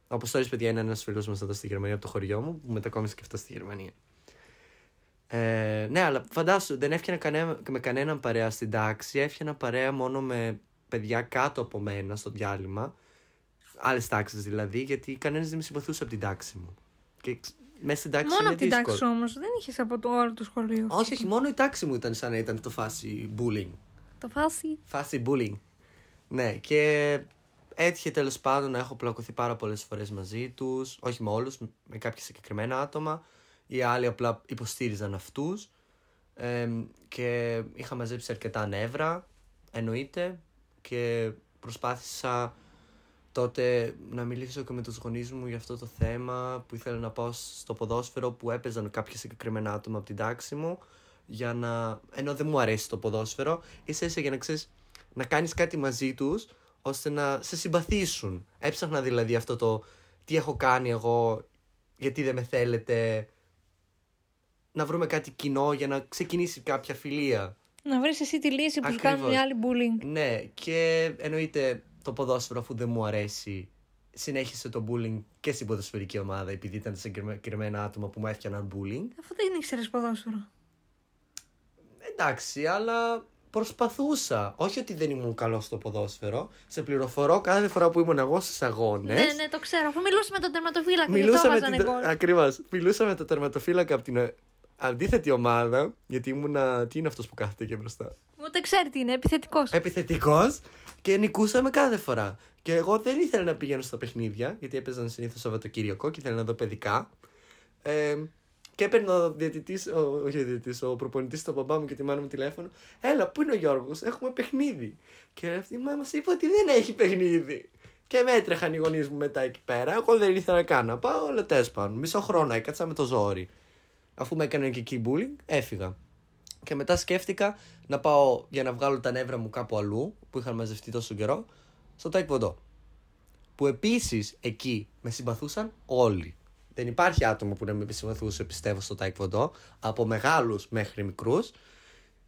Ο Αποστόλης, παιδιά, είναι ένας φίλος μας εδώ στη Γερμανία από το χωριό μου που μετακόμισε και αυτό στη Γερμανία. Ε, ναι, αλλά φαντάσου, δεν έφτιανα κανένα, με κανέναν παρέα στην τάξη. Έφτιανα παρέα μόνο με παιδιά κάτω από μένα στο διάλειμμα. Άλλες τάξεις δηλαδή, γιατί κανένας δεν με συμπαθούσε από την τάξη μου. Και ξ- μέσα στην τάξη Μόνο είναι από την δύσκολο. τάξη όμως. Δεν είχες από το όλο το σχολείο. Όχι, όχι, μόνο η τάξη μου ήταν σαν να ήταν το φάση bullying. Το φάση. Φάση bullying. Ναι, και έτυχε τέλος πάντων να έχω πλακωθεί πάρα πολλές φορές μαζί τους. Όχι με όλους, με κάποια συγκεκριμένα άτομα. Οι άλλοι απλά υποστήριζαν αυτούς. και είχα μαζέψει αρκετά νεύρα, εννοείται. Και προσπάθησα τότε να μιλήσω και με τους γονείς μου για αυτό το θέμα που ήθελα να πάω στο ποδόσφαιρο που έπαιζαν κάποια συγκεκριμένα άτομα από την τάξη μου για να, ενώ δεν μου αρέσει το ποδόσφαιρο, ίσα ίσα για να ξέρεις να κάνεις κάτι μαζί τους ώστε να σε συμπαθήσουν. Έψαχνα δηλαδή αυτό το τι έχω κάνει εγώ, γιατί δεν με θέλετε, να βρούμε κάτι κοινό για να ξεκινήσει κάποια φιλία. Να βρεις εσύ τη λύση που σου Ακριβώς. κάνουν οι άλλοι bullying. Ναι, και εννοείται το ποδόσφαιρο αφού δεν μου αρέσει, συνέχισε το bullying και στην ποδοσφαιρική ομάδα επειδή ήταν συγκεκριμένα άτομα που μου έφτιαναν bullying. Αφού δεν ήξερες ποδόσφαιρο. εντάξει, αλλά προσπαθούσα. Όχι ότι δεν ήμουν καλός στο ποδόσφαιρο. Σε πληροφορώ κάθε φορά που ήμουν εγώ στις αγώνες. Ναι, ναι, το ξέρω. Αφού μιλούσε με τον τερματοφύλακα. Μιλούσα με, την... την... Ακριβώς. Μιλούσα με τον τερματοφύλακα από την ε, αντίθετη ομάδα. Γιατί ήμουνα. Τι είναι αυτός που κάθεται εκεί μπροστά; Ούτε ξέρει τι είναι, επιθετικός. Επιθετικός και νικούσαμε κάθε φορά. Και εγώ δεν ήθελα να πηγαίνω στα παιχνίδια, γιατί έπαιζαν συνήθως Σαββατοκύριακο και ήθελα να δω παιδικά. Ε, και έπαιρνε ο διαιτητής, ο, όχι ο διαιτητής, ο προπονητής στο μπαμπά μου και τη μάνα μου τηλέφωνο. Έλα, πού είναι ο Γιώργος, έχουμε παιχνίδι. Και αυτή μας είπε ότι δεν έχει παιχνίδι. Και με έτρεχαν οι γονείς μου μετά εκεί πέρα. Εγώ δεν ήθελα να κάνω. Πάω, αλλά τέλος πάντων. Μισό χρόνο έκατσα με το ζόρι. Αφού με έκανε και εκεί bullying, έφυγα. Και μετά σκέφτηκα να πάω για να βγάλω τα νεύρα μου κάπου αλλού, που είχαν μαζευτεί τόσο καιρό, στο Taekwondo. Που επίσης εκεί με συμπαθούσαν όλοι. Δεν υπάρχει άτομο που να με συμπαθούσε, πιστεύω, στο Taekwondo, από μεγάλους μέχρι μικρούς.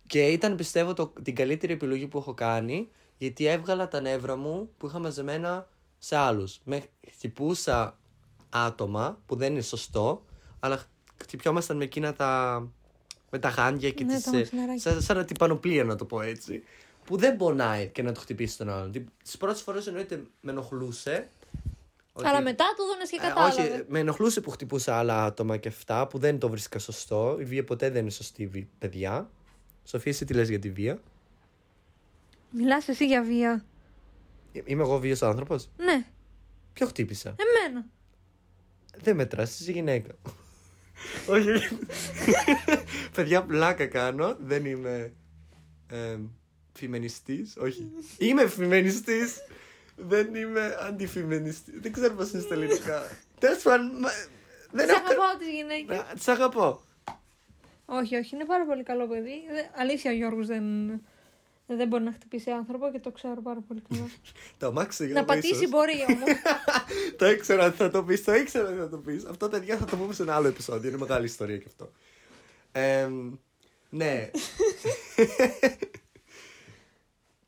Και ήταν, πιστεύω, το, την καλύτερη επιλογή που έχω κάνει, γιατί έβγαλα τα νεύρα μου που είχα μαζεμένα σε άλλους. Με χτυπούσα άτομα, που δεν είναι σωστό, αλλά χτυπιόμασταν με εκείνα τα. με τα γάντια και Ναι, τις, τα ε, μαξιλαράκια. σαν, σαν την πανοπλία, να το πω έτσι. Που δεν πονάει και να το χτυπήσει τον άλλον. Τις πρώτες φορές εννοείται με ενοχλούσε. ότι- Αλλά μετά το δώνε και ε, κατάλαβε. όχι, με ενοχλούσε που χτυπούσα άλλα άτομα και αυτά που δεν το βρίσκα σωστό. Η βία ποτέ δεν είναι σωστή, βία, παιδιά. Σοφία, εσύ τι λες για τη βία; Μιλάς εσύ για βία. Ε, Είμαι εγώ βίος άνθρωπος; Ναι, Ποιο χτύπησα; εμένα. Δεν μετράς, είσαι γυναίκα. Όχι. όχι. παιδιά, πλάκα κάνω. Δεν είμαι ε, φημενιστής. Όχι. είμαι φημενιστής. Δεν είμαι αντιφημενιστής. Δεν ξέρω πώς είναι στα ελληνικά. Τέλος πάντων, μα- δεν Σε έχω... κα- αγαπάω τις γυναίκες. Να, Τις αγαπώ. Όχι, όχι, είναι πάρα πολύ καλό παιδί. Δε- Αλήθεια, ο Γιώργος δεν, δεν μπορεί να χτυπήσει άνθρωπο και το ξέρω πάρα πολύ καλά. Το αμάξι να πατήσει μπορεί όμως. το ήξερα ότι θα το πεις, το ήξερα ότι θα το πεις. Αυτό, παιδιά, θα το πούμε σε ένα άλλο επεισόδιο. Είναι μεγάλη ιστορία και αυτό. Ε, ναι.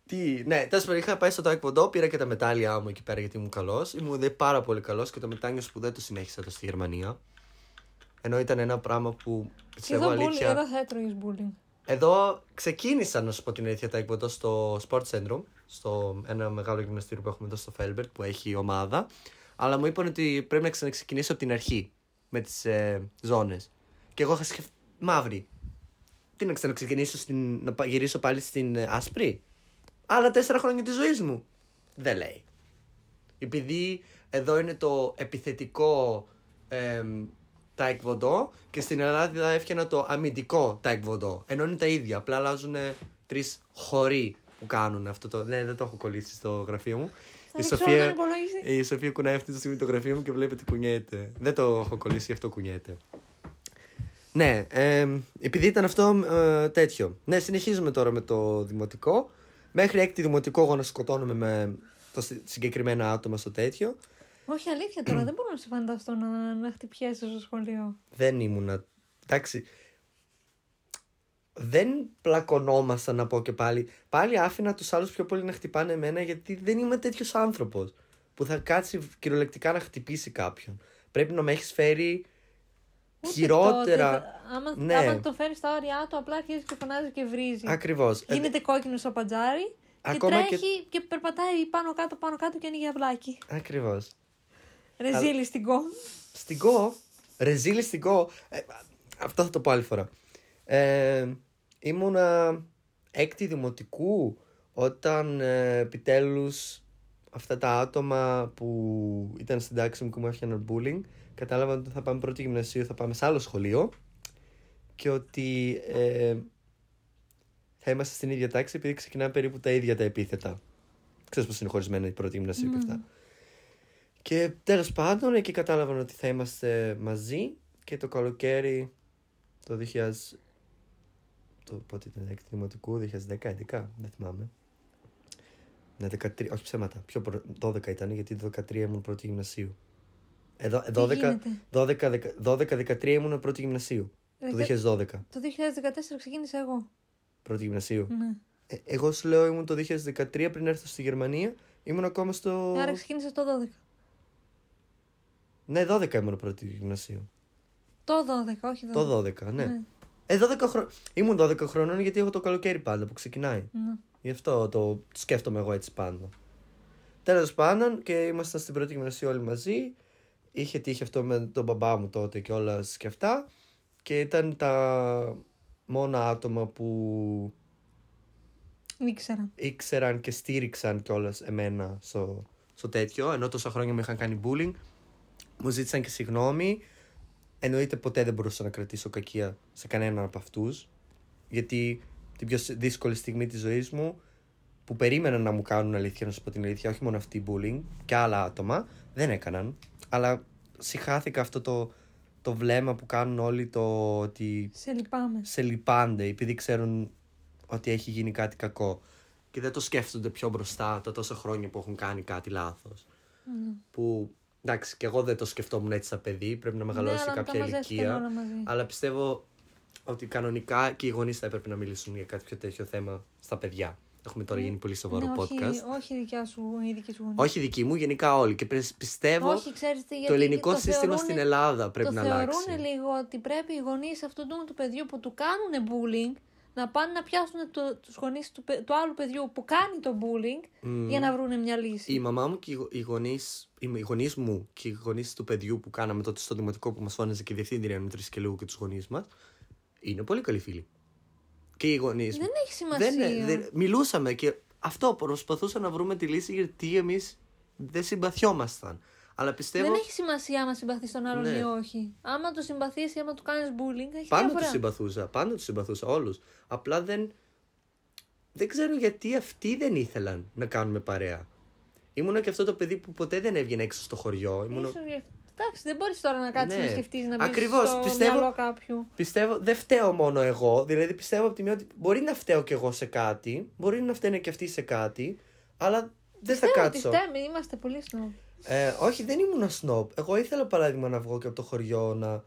Τι, ναι, τέλος πάντων είχα πάει στο Taekwondo, πήρα και τα μετάλλια μου εκεί πέρα γιατί ήμουν καλός. Ήμουν δε πάρα πολύ καλός και το μετάνιωσα που δεν το συνέχισα το στη Γερμανία. Ενώ ήταν ένα πράγμα που και πιστεύω εδώ, bullying, αλήθεια. εδώ θα έτρωγες bullying. Εδώ ξεκίνησα να σου πω την αλήθεια τα εκποντώ στο Sport Centrum, στο ένα μεγάλο γυμναστήριο που έχουμε εδώ στο Felbert που έχει ομάδα. Αλλά μου είπαν ότι πρέπει να ξαναξεκινήσω από την αρχή με τις ε, ζώνες. Και εγώ είχα σκεφτεί. Μαύρη. Τι να ξαναξεκινήσω στην, να πα- γυρίσω πάλι στην ε, άσπρη; Άλλα τέσσερα χρόνια της ζωής μου. Δεν λέει. Επειδή εδώ είναι το επιθετικό εμ, taekwondo και στην Ελλάδα έφτιανα το αμυντικό taekwondo. Ενώ είναι τα ίδια, απλά αλλάζουν τρεις χωρί που κάνουν αυτό το. Ναι, δεν το έχω κολλήσει στο γραφείο μου. Θα Η ρίξω Σοφία, τον υπολογιστή. η Σοφία κουνάει αυτή τη στιγμή το γραφείο μου και βλέπετε κουνιέται. Δεν το έχω κολλήσει, γι' αυτό κουνιέται. Ναι, εμ, επειδή ήταν αυτό ε, τέτοιο. Ναι, συνεχίζουμε τώρα με το δημοτικό. Μέχρι έκτη δημοτικό εγώ να σκοτώνομαι με το συ- συγκεκριμένα άτομα στο τέτοιο. Όχι, αλήθεια τώρα, δεν μπορώ να σε φανταστώ να, να χτυπιέσαι στο σχολείο. Δεν ήμουνα. Εντάξει. Δεν πλακωνόμασταν να πω και πάλι. Πάλι άφηνα τους άλλους πιο πολύ να χτυπάνε εμένα γιατί δεν είμαι τέτοιος άνθρωπος που θα κάτσει κυριολεκτικά να χτυπήσει κάποιον. Πρέπει να με έχεις φέρει Ούτε χειρότερα. τότε, άμα, Ναι. άμα το φέρεις στα όρια του, απλά αρχίζει και φωνάζει και βρίζει. Ακριβώς. Γίνεται κόκκινο στο παντζάρι και Ε, Ακόμα και- τρέχει και... περπατάει πάνω κάτω, πάνω κάτω και ανοίγει αυλάκι. Ακριβώς. Ρεζίλη στην κόμ. Στην Go, ρεζίλη στην Go. Ε, αυτό θα το πω άλλη φορά. Ε, ήμουνα έκτη δημοτικού όταν ε, επιτέλους αυτά τα άτομα που ήταν στην τάξη μου και μου έφτιαναν bullying κατάλαβαν ότι θα πάμε πρώτη γυμνασίου, θα πάμε σε άλλο σχολείο και ότι ε, θα είμαστε στην ίδια τάξη επειδή ξεκινάμε περίπου τα ίδια τα επίθετα. Ξέρεις πώς είναι χωρισμένα η πρώτη γυμνασίου και αυτά. Και τέλος πάντων εκεί κατάλαβαν ότι θα είμαστε μαζί και το καλοκαίρι το 2000. Το πότε ήταν, έκτη δημοτικού, 2010, 11, δεν θυμάμαι. Ναι, 13, όχι ψέματα. Πιο προ... 12 ήταν, γιατί το 13 ήμουν πρώτη γυμνασίου. Εδώ, Τι 12, γίνεται; 12, 12, 13 ήμουν πρώτη γυμνασίου. Το Δεκα- 2012. Το 2014 ξεκίνησα εγώ. Πρώτη γυμνασίου. Ναι. Ε, εγώ σου λέω ήμουν το 2013 πριν έρθω στη Γερμανία. Ήμουν ακόμα στο. Άρα ξεκίνησα το 12. Ναι, 12 ήμουν πρώτη γυμνασίου. Το 12, όχι 12. Το 12, ναι. Ε, 12 χρονών. Ήμουν 12 χρονών γιατί έχω το καλοκαίρι πάντα που ξεκινάει. Ναι. Γι' αυτό το σκέφτομαι εγώ έτσι πάντα. Τέλος πάντων και ήμασταν στην πρώτη γυμνασία όλοι μαζί. Είχε τύχει αυτό με τον μπαμπά μου τότε και όλα και αυτά. Και ήταν τα μόνα άτομα που Δεν ήξερα. ήξεραν και στήριξαν κιόλας εμένα στο, στο τέτοιο. Ενώ τόσα χρόνια με είχαν κάνει bullying. Μου ζήτησαν και συγγνώμη. Εννοείται ποτέ δεν μπορούσα να κρατήσω κακία σε κανέναν από αυτούς. Γιατί την πιο δύσκολη στιγμή της ζωής μου που περίμεναν να μου κάνουν αλήθεια, να σου πω την αλήθεια, όχι μόνο αυτοί οι bullying και άλλα άτομα, δεν έκαναν. Αλλά συχάθηκα αυτό το, το βλέμμα που κάνουν όλοι το ότι Σε λυπάμαι. σε λυπάνται επειδή ξέρουν ότι έχει γίνει κάτι κακό και δεν το σκέφτονται πιο μπροστά τα τόσα χρόνια που έχουν κάνει κάτι λάθος. Ναι. Που εντάξει, και εγώ δεν το σκεφτόμουν έτσι σαν παιδί, πρέπει να μεγαλώσει ναι, σε αλλά κάποια μετά μαζεύτηκαν ηλικία. όλα μαζί. Αλλά πιστεύω ότι κανονικά και οι γονείς θα έπρεπε να μιλήσουν για κάτι πιο τέτοιο θέμα στα παιδιά. Έχουμε τώρα γίνει πολύ σοβαρό ναι, podcast. Όχι, όχι η δικιά σου, η δική σου γονή. Όχι δική μου, γενικά όλοι. Και πε- πιστεύω όχι ξέρεις τι, γιατί το ελληνικό το σύστημα θεωρούνε- στην Ελλάδα πρέπει το να θεωρούν αλλάξει. λίγο ότι πρέπει οι γονείς αυτού του, του παιδιού που του κάνουν bullying να πάνε να πιάσουν το, τους γονείς του, παι- του άλλου παιδιού που κάνει το bullying για να βρουν μια λύση. Η μαμά μου και οι γο- οι γονείς, οι οι γονείς μου και οι γονείς του παιδιού που κάναμε τότε στο δημοτικό που μας φώναζε και η διευθύντρια με Τρισκελού και τους γονείς μας είναι πολύ καλοί φίλοι. Και οι γονείς Δεν μου. έχει σημασία. Δεν, δεν, μιλούσαμε και αυτό προσπαθούσα να βρούμε τη λύση γιατί εμείς δεν συμπαθιόμασταν. Αλλά πιστεύω Δεν έχει σημασία άμα συμπαθείς τον άλλον Ναι. ή όχι. Άμα το συμπαθήσει ή άμα του κάνεις bullying, έχει πάντα διαφορά. τους συμπαθούσα. Πάντα τους συμπαθούσα όλους. Απλά δεν, δεν ξέρω γιατί αυτοί δεν ήθελαν να κάνουμε παρέα. Ήμουνα και αυτό το παιδί που ποτέ δεν έβγαινε έξω στο χωριό. Ήμουνα... Ίσως γι' αυτό. Εντάξει, δεν μπορείς τώρα να κάτσεις Ναι. να σκεφτείς να μπεις Ακριβώς, στο πιστεύω- μυαλό κάποιου. Πιστεύω, δεν φταίω μόνο εγώ. Δηλαδή πιστεύω από τη μία ότι μπορεί να φταίω κι εγώ σε κάτι, μπορεί να φταίνε και αυτοί σε κάτι, αλλά δεν θα Ξέρω ότι κάτσω. φταίμε, είμαστε πολύ σνόπ. Ε, όχι, δεν ήμουν σνοπ. Εγώ ήθελα παράδειγμα να βγω και από το χωριό να.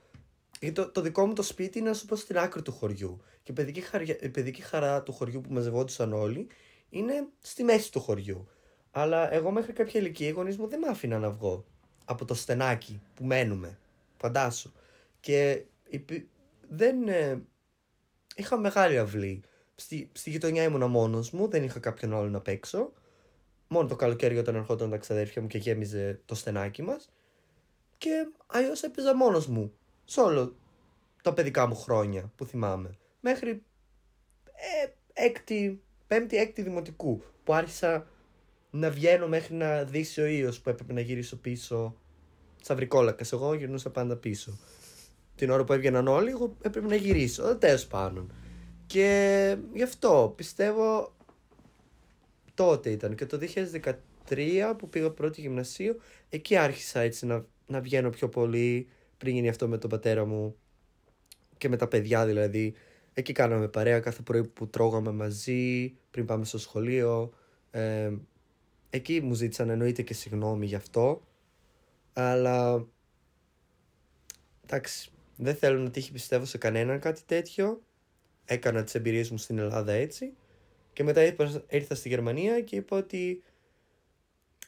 Γιατί το, το δικό μου το σπίτι είναι, να σου πω, στην άκρη του χωριού. Και η παιδική, χαριά, η παιδική χαρά του χωριού που μαζευόντουσαν όλοι είναι στη μέση του χωριού. Αλλά εγώ μέχρι κάποια ηλικία οι γονείς μου δεν με άφηναν να βγω από το στενάκι που μένουμε. Φαντάσου. Και υπή- δεν. Ε, είχα μεγάλη αυλή. Στη, στη γειτονιά ήμουνα μόνος μου, δεν είχα κάποιον άλλο να παίξω. Μόνο το καλοκαίρι όταν ερχόταν τα ξαδέρφια μου και γέμιζε το στενάκι μας. Και αλλιώς έπαιζα μόνος μου. Σε όλο τα παιδικά μου χρόνια που θυμάμαι. Μέχρι ε, έκτη, πέμπτη, έκτη δημοτικού. Που άρχισα να βγαίνω μέχρι να δύσει ο ήλιος που έπρεπε να γυρίσω πίσω στα βρικόλακας. Εγώ γυρνούσα πάντα πίσω. Την ώρα που έβγαιναν όλοι, εγώ έπρεπε να γυρίσω. Τέλος πάντων. Και γι' αυτό πιστεύω τότε ήταν και το 2013 που πήγα πρώτη γυμνασίου, εκεί άρχισα έτσι να, να βγαίνω πιο πολύ πριν γίνει αυτό με τον πατέρα μου και με τα παιδιά δηλαδή. Εκεί κάναμε παρέα κάθε πρωί που τρώγαμε μαζί, πριν πάμε στο σχολείο. Ε, εκεί μου ζήτησαν εννοείται και συγγνώμη γι' αυτό. Αλλά εντάξει, δεν θέλω να τύχει πιστεύω σε κανέναν κάτι τέτοιο. Έκανα τις εμπειρίες μου στην Ελλάδα έτσι. Και μετά ήρθα, ήρθα στη Γερμανία και είπα ότι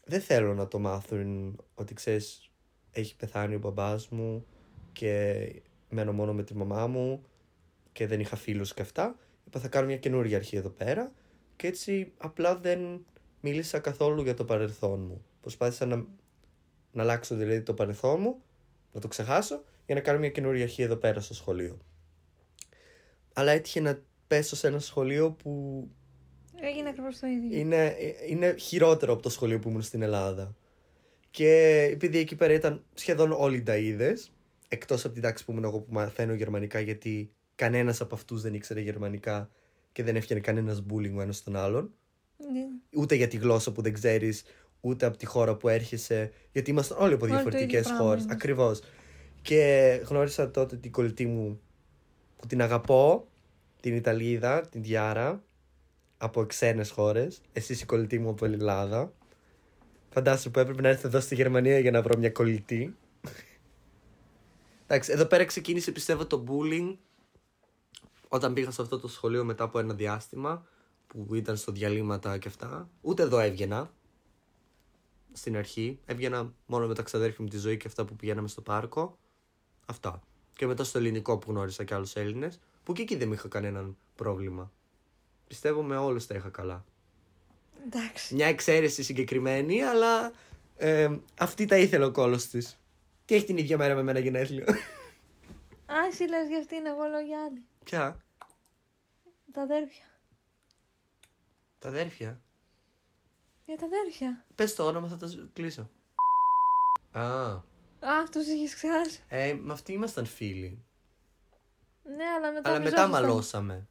δεν θέλω να το μάθουν ότι ξέρεις έχει πεθάνει ο μπαμπάς μου και μένω μόνο με τη μαμά μου και δεν είχα φίλους και αυτά. Είπα θα κάνω μια καινούργια αρχή εδώ πέρα και έτσι απλά δεν μίλησα καθόλου για το παρελθόν μου. Προσπάθησα να, να αλλάξω δηλαδή το παρελθόν μου, να το ξεχάσω για να κάνω μια καινούργια αρχή εδώ πέρα στο σχολείο. Αλλά έτυχε να πέσω σε ένα σχολείο που Έγινε ακριβώς το ίδιο. είναι, είναι χειρότερο από το σχολείο που ήμουν στην Ελλάδα. Και επειδή εκεί πέρα ήταν σχεδόν όλοι νταΐδε, εκτός από την τάξη που ήμουν εγώ που μαθαίνω γερμανικά, γιατί κανένας από αυτούς δεν ήξερε γερμανικά και δεν έφτιανε κανένας bullying ο ένας τον άλλον. Ναι. Ούτε για τη γλώσσα που δεν ξέρεις, ούτε από τη χώρα που έρχεσαι, γιατί ήμασταν όλοι από Όλοι το διαφορετικές ίδιο πράγμα χώρες. είμαστε. Ακριβώς. Και γνώρισα τότε την κολλητή μου που την αγαπώ, την Ιταλίδα, την Διάρα, από ξένες χώρες. Εσείς η κολλητή μου από Ελλάδα. Φαντάσου που έπρεπε να έρθω εδώ στη Γερμανία για να βρω μια κολλητή. Εντάξει, εδώ πέρα ξεκίνησε πιστεύω το bullying όταν πήγα σε αυτό το σχολείο μετά από ένα διάστημα που ήταν στο διαλύματα και αυτά. Ούτε εδώ έβγαινα στην αρχή. Έβγαινα μόνο με τα ξαδέρφια μου τη ζωή και αυτά που πηγαίναμε στο πάρκο. Αυτά. Και μετά στο ελληνικό που γνώρισα και άλλους Έλληνες. Που και εκεί δεν είχα κανέναν πρόβλημα. Πιστεύω με όλους τα είχα καλά. Εντάξει. Μια εξαίρεση συγκεκριμένη, αλλά ε, αυτή τα ήθελε ο κόλος της. Τι έχει την ίδια μέρα με μένα γενέθλιο. Α, εσύ λες για αυτήν, εγώ λέω για άλλη. Ποια; Τα αδέρφια. Τα αδέρφια; Για τα αδέρφια. Πες το όνομα, θα το κλείσω. Α, Α, τους είχες ξεχάσει. ε, με αυτή ήμασταν φίλοι. Ναι, αλλά μετά αλλά μετά βριζόσασταν. μαλώσαμε.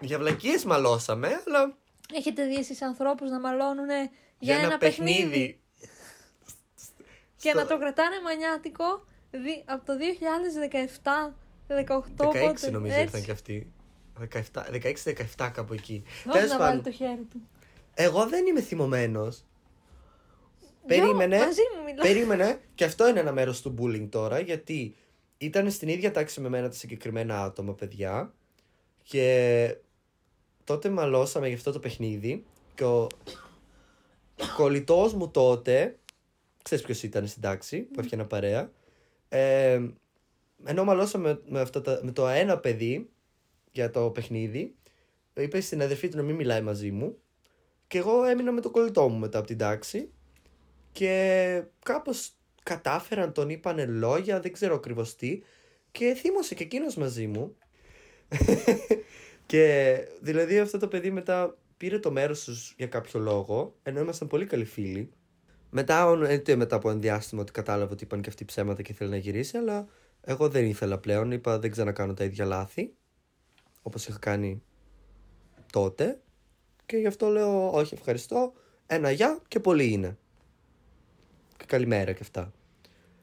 Για βλακίες μαλώσαμε, αλλά Έχετε δει εσείς ανθρώπους να μαλώνουν για, ένα, παιχνίδι; Και Στο- να το κρατάνε μανιάτικο δι- από το 2017, 18 16 πότε, νομίζω έτσι. ήρθαν και αυτοί. 16-17 κάπου εκεί. Δώσε Τέλος να βάλει πάντων, το χέρι του. εγώ δεν είμαι θυμωμένος. Γιο, Περίμενε. μαζί μου μιλάει. Περίμενε. Και αυτό είναι ένα μέρος του bullying τώρα, γιατί ήταν στην ίδια τάξη με μένα τα συγκεκριμένα άτομα, παιδιά. Και τότε μαλώσαμε για αυτό το παιχνίδι. Και ο κολλητός μου τότε, ξέρεις ποιος ήταν στην τάξη που έφτιανα παρέα, ε, ενώ μαλώσαμε με, αυτά τα- με το ένα παιδί για το παιχνίδι, είπε στην αδερφή του να μην μιλάει μαζί μου και εγώ έμεινα με το κολλητό μου μετά από την τάξη και κάπως κατάφεραν, τον είπανε λόγια, δεν ξέρω ακριβώς τι και θύμωσε και εκείνος μαζί μου και δηλαδή αυτό το παιδί μετά πήρε το μέρος τους για κάποιο λόγο ενώ ήμασταν πολύ καλοί φίλοι. Μετά, ο- ε, μετά από ένα διάστημα ότι κατάλαβα ότι είπαν και αυτοί ψέματα και ήθελε να γυρίσει αλλά εγώ δεν ήθελα πλέον, είπα δεν ξανακάνω τα ίδια λάθη όπως είχα κάνει τότε. Και γι' αυτό λέω όχι ευχαριστώ, ένα γεια και πολύ είναι και καλημέρα και αυτά.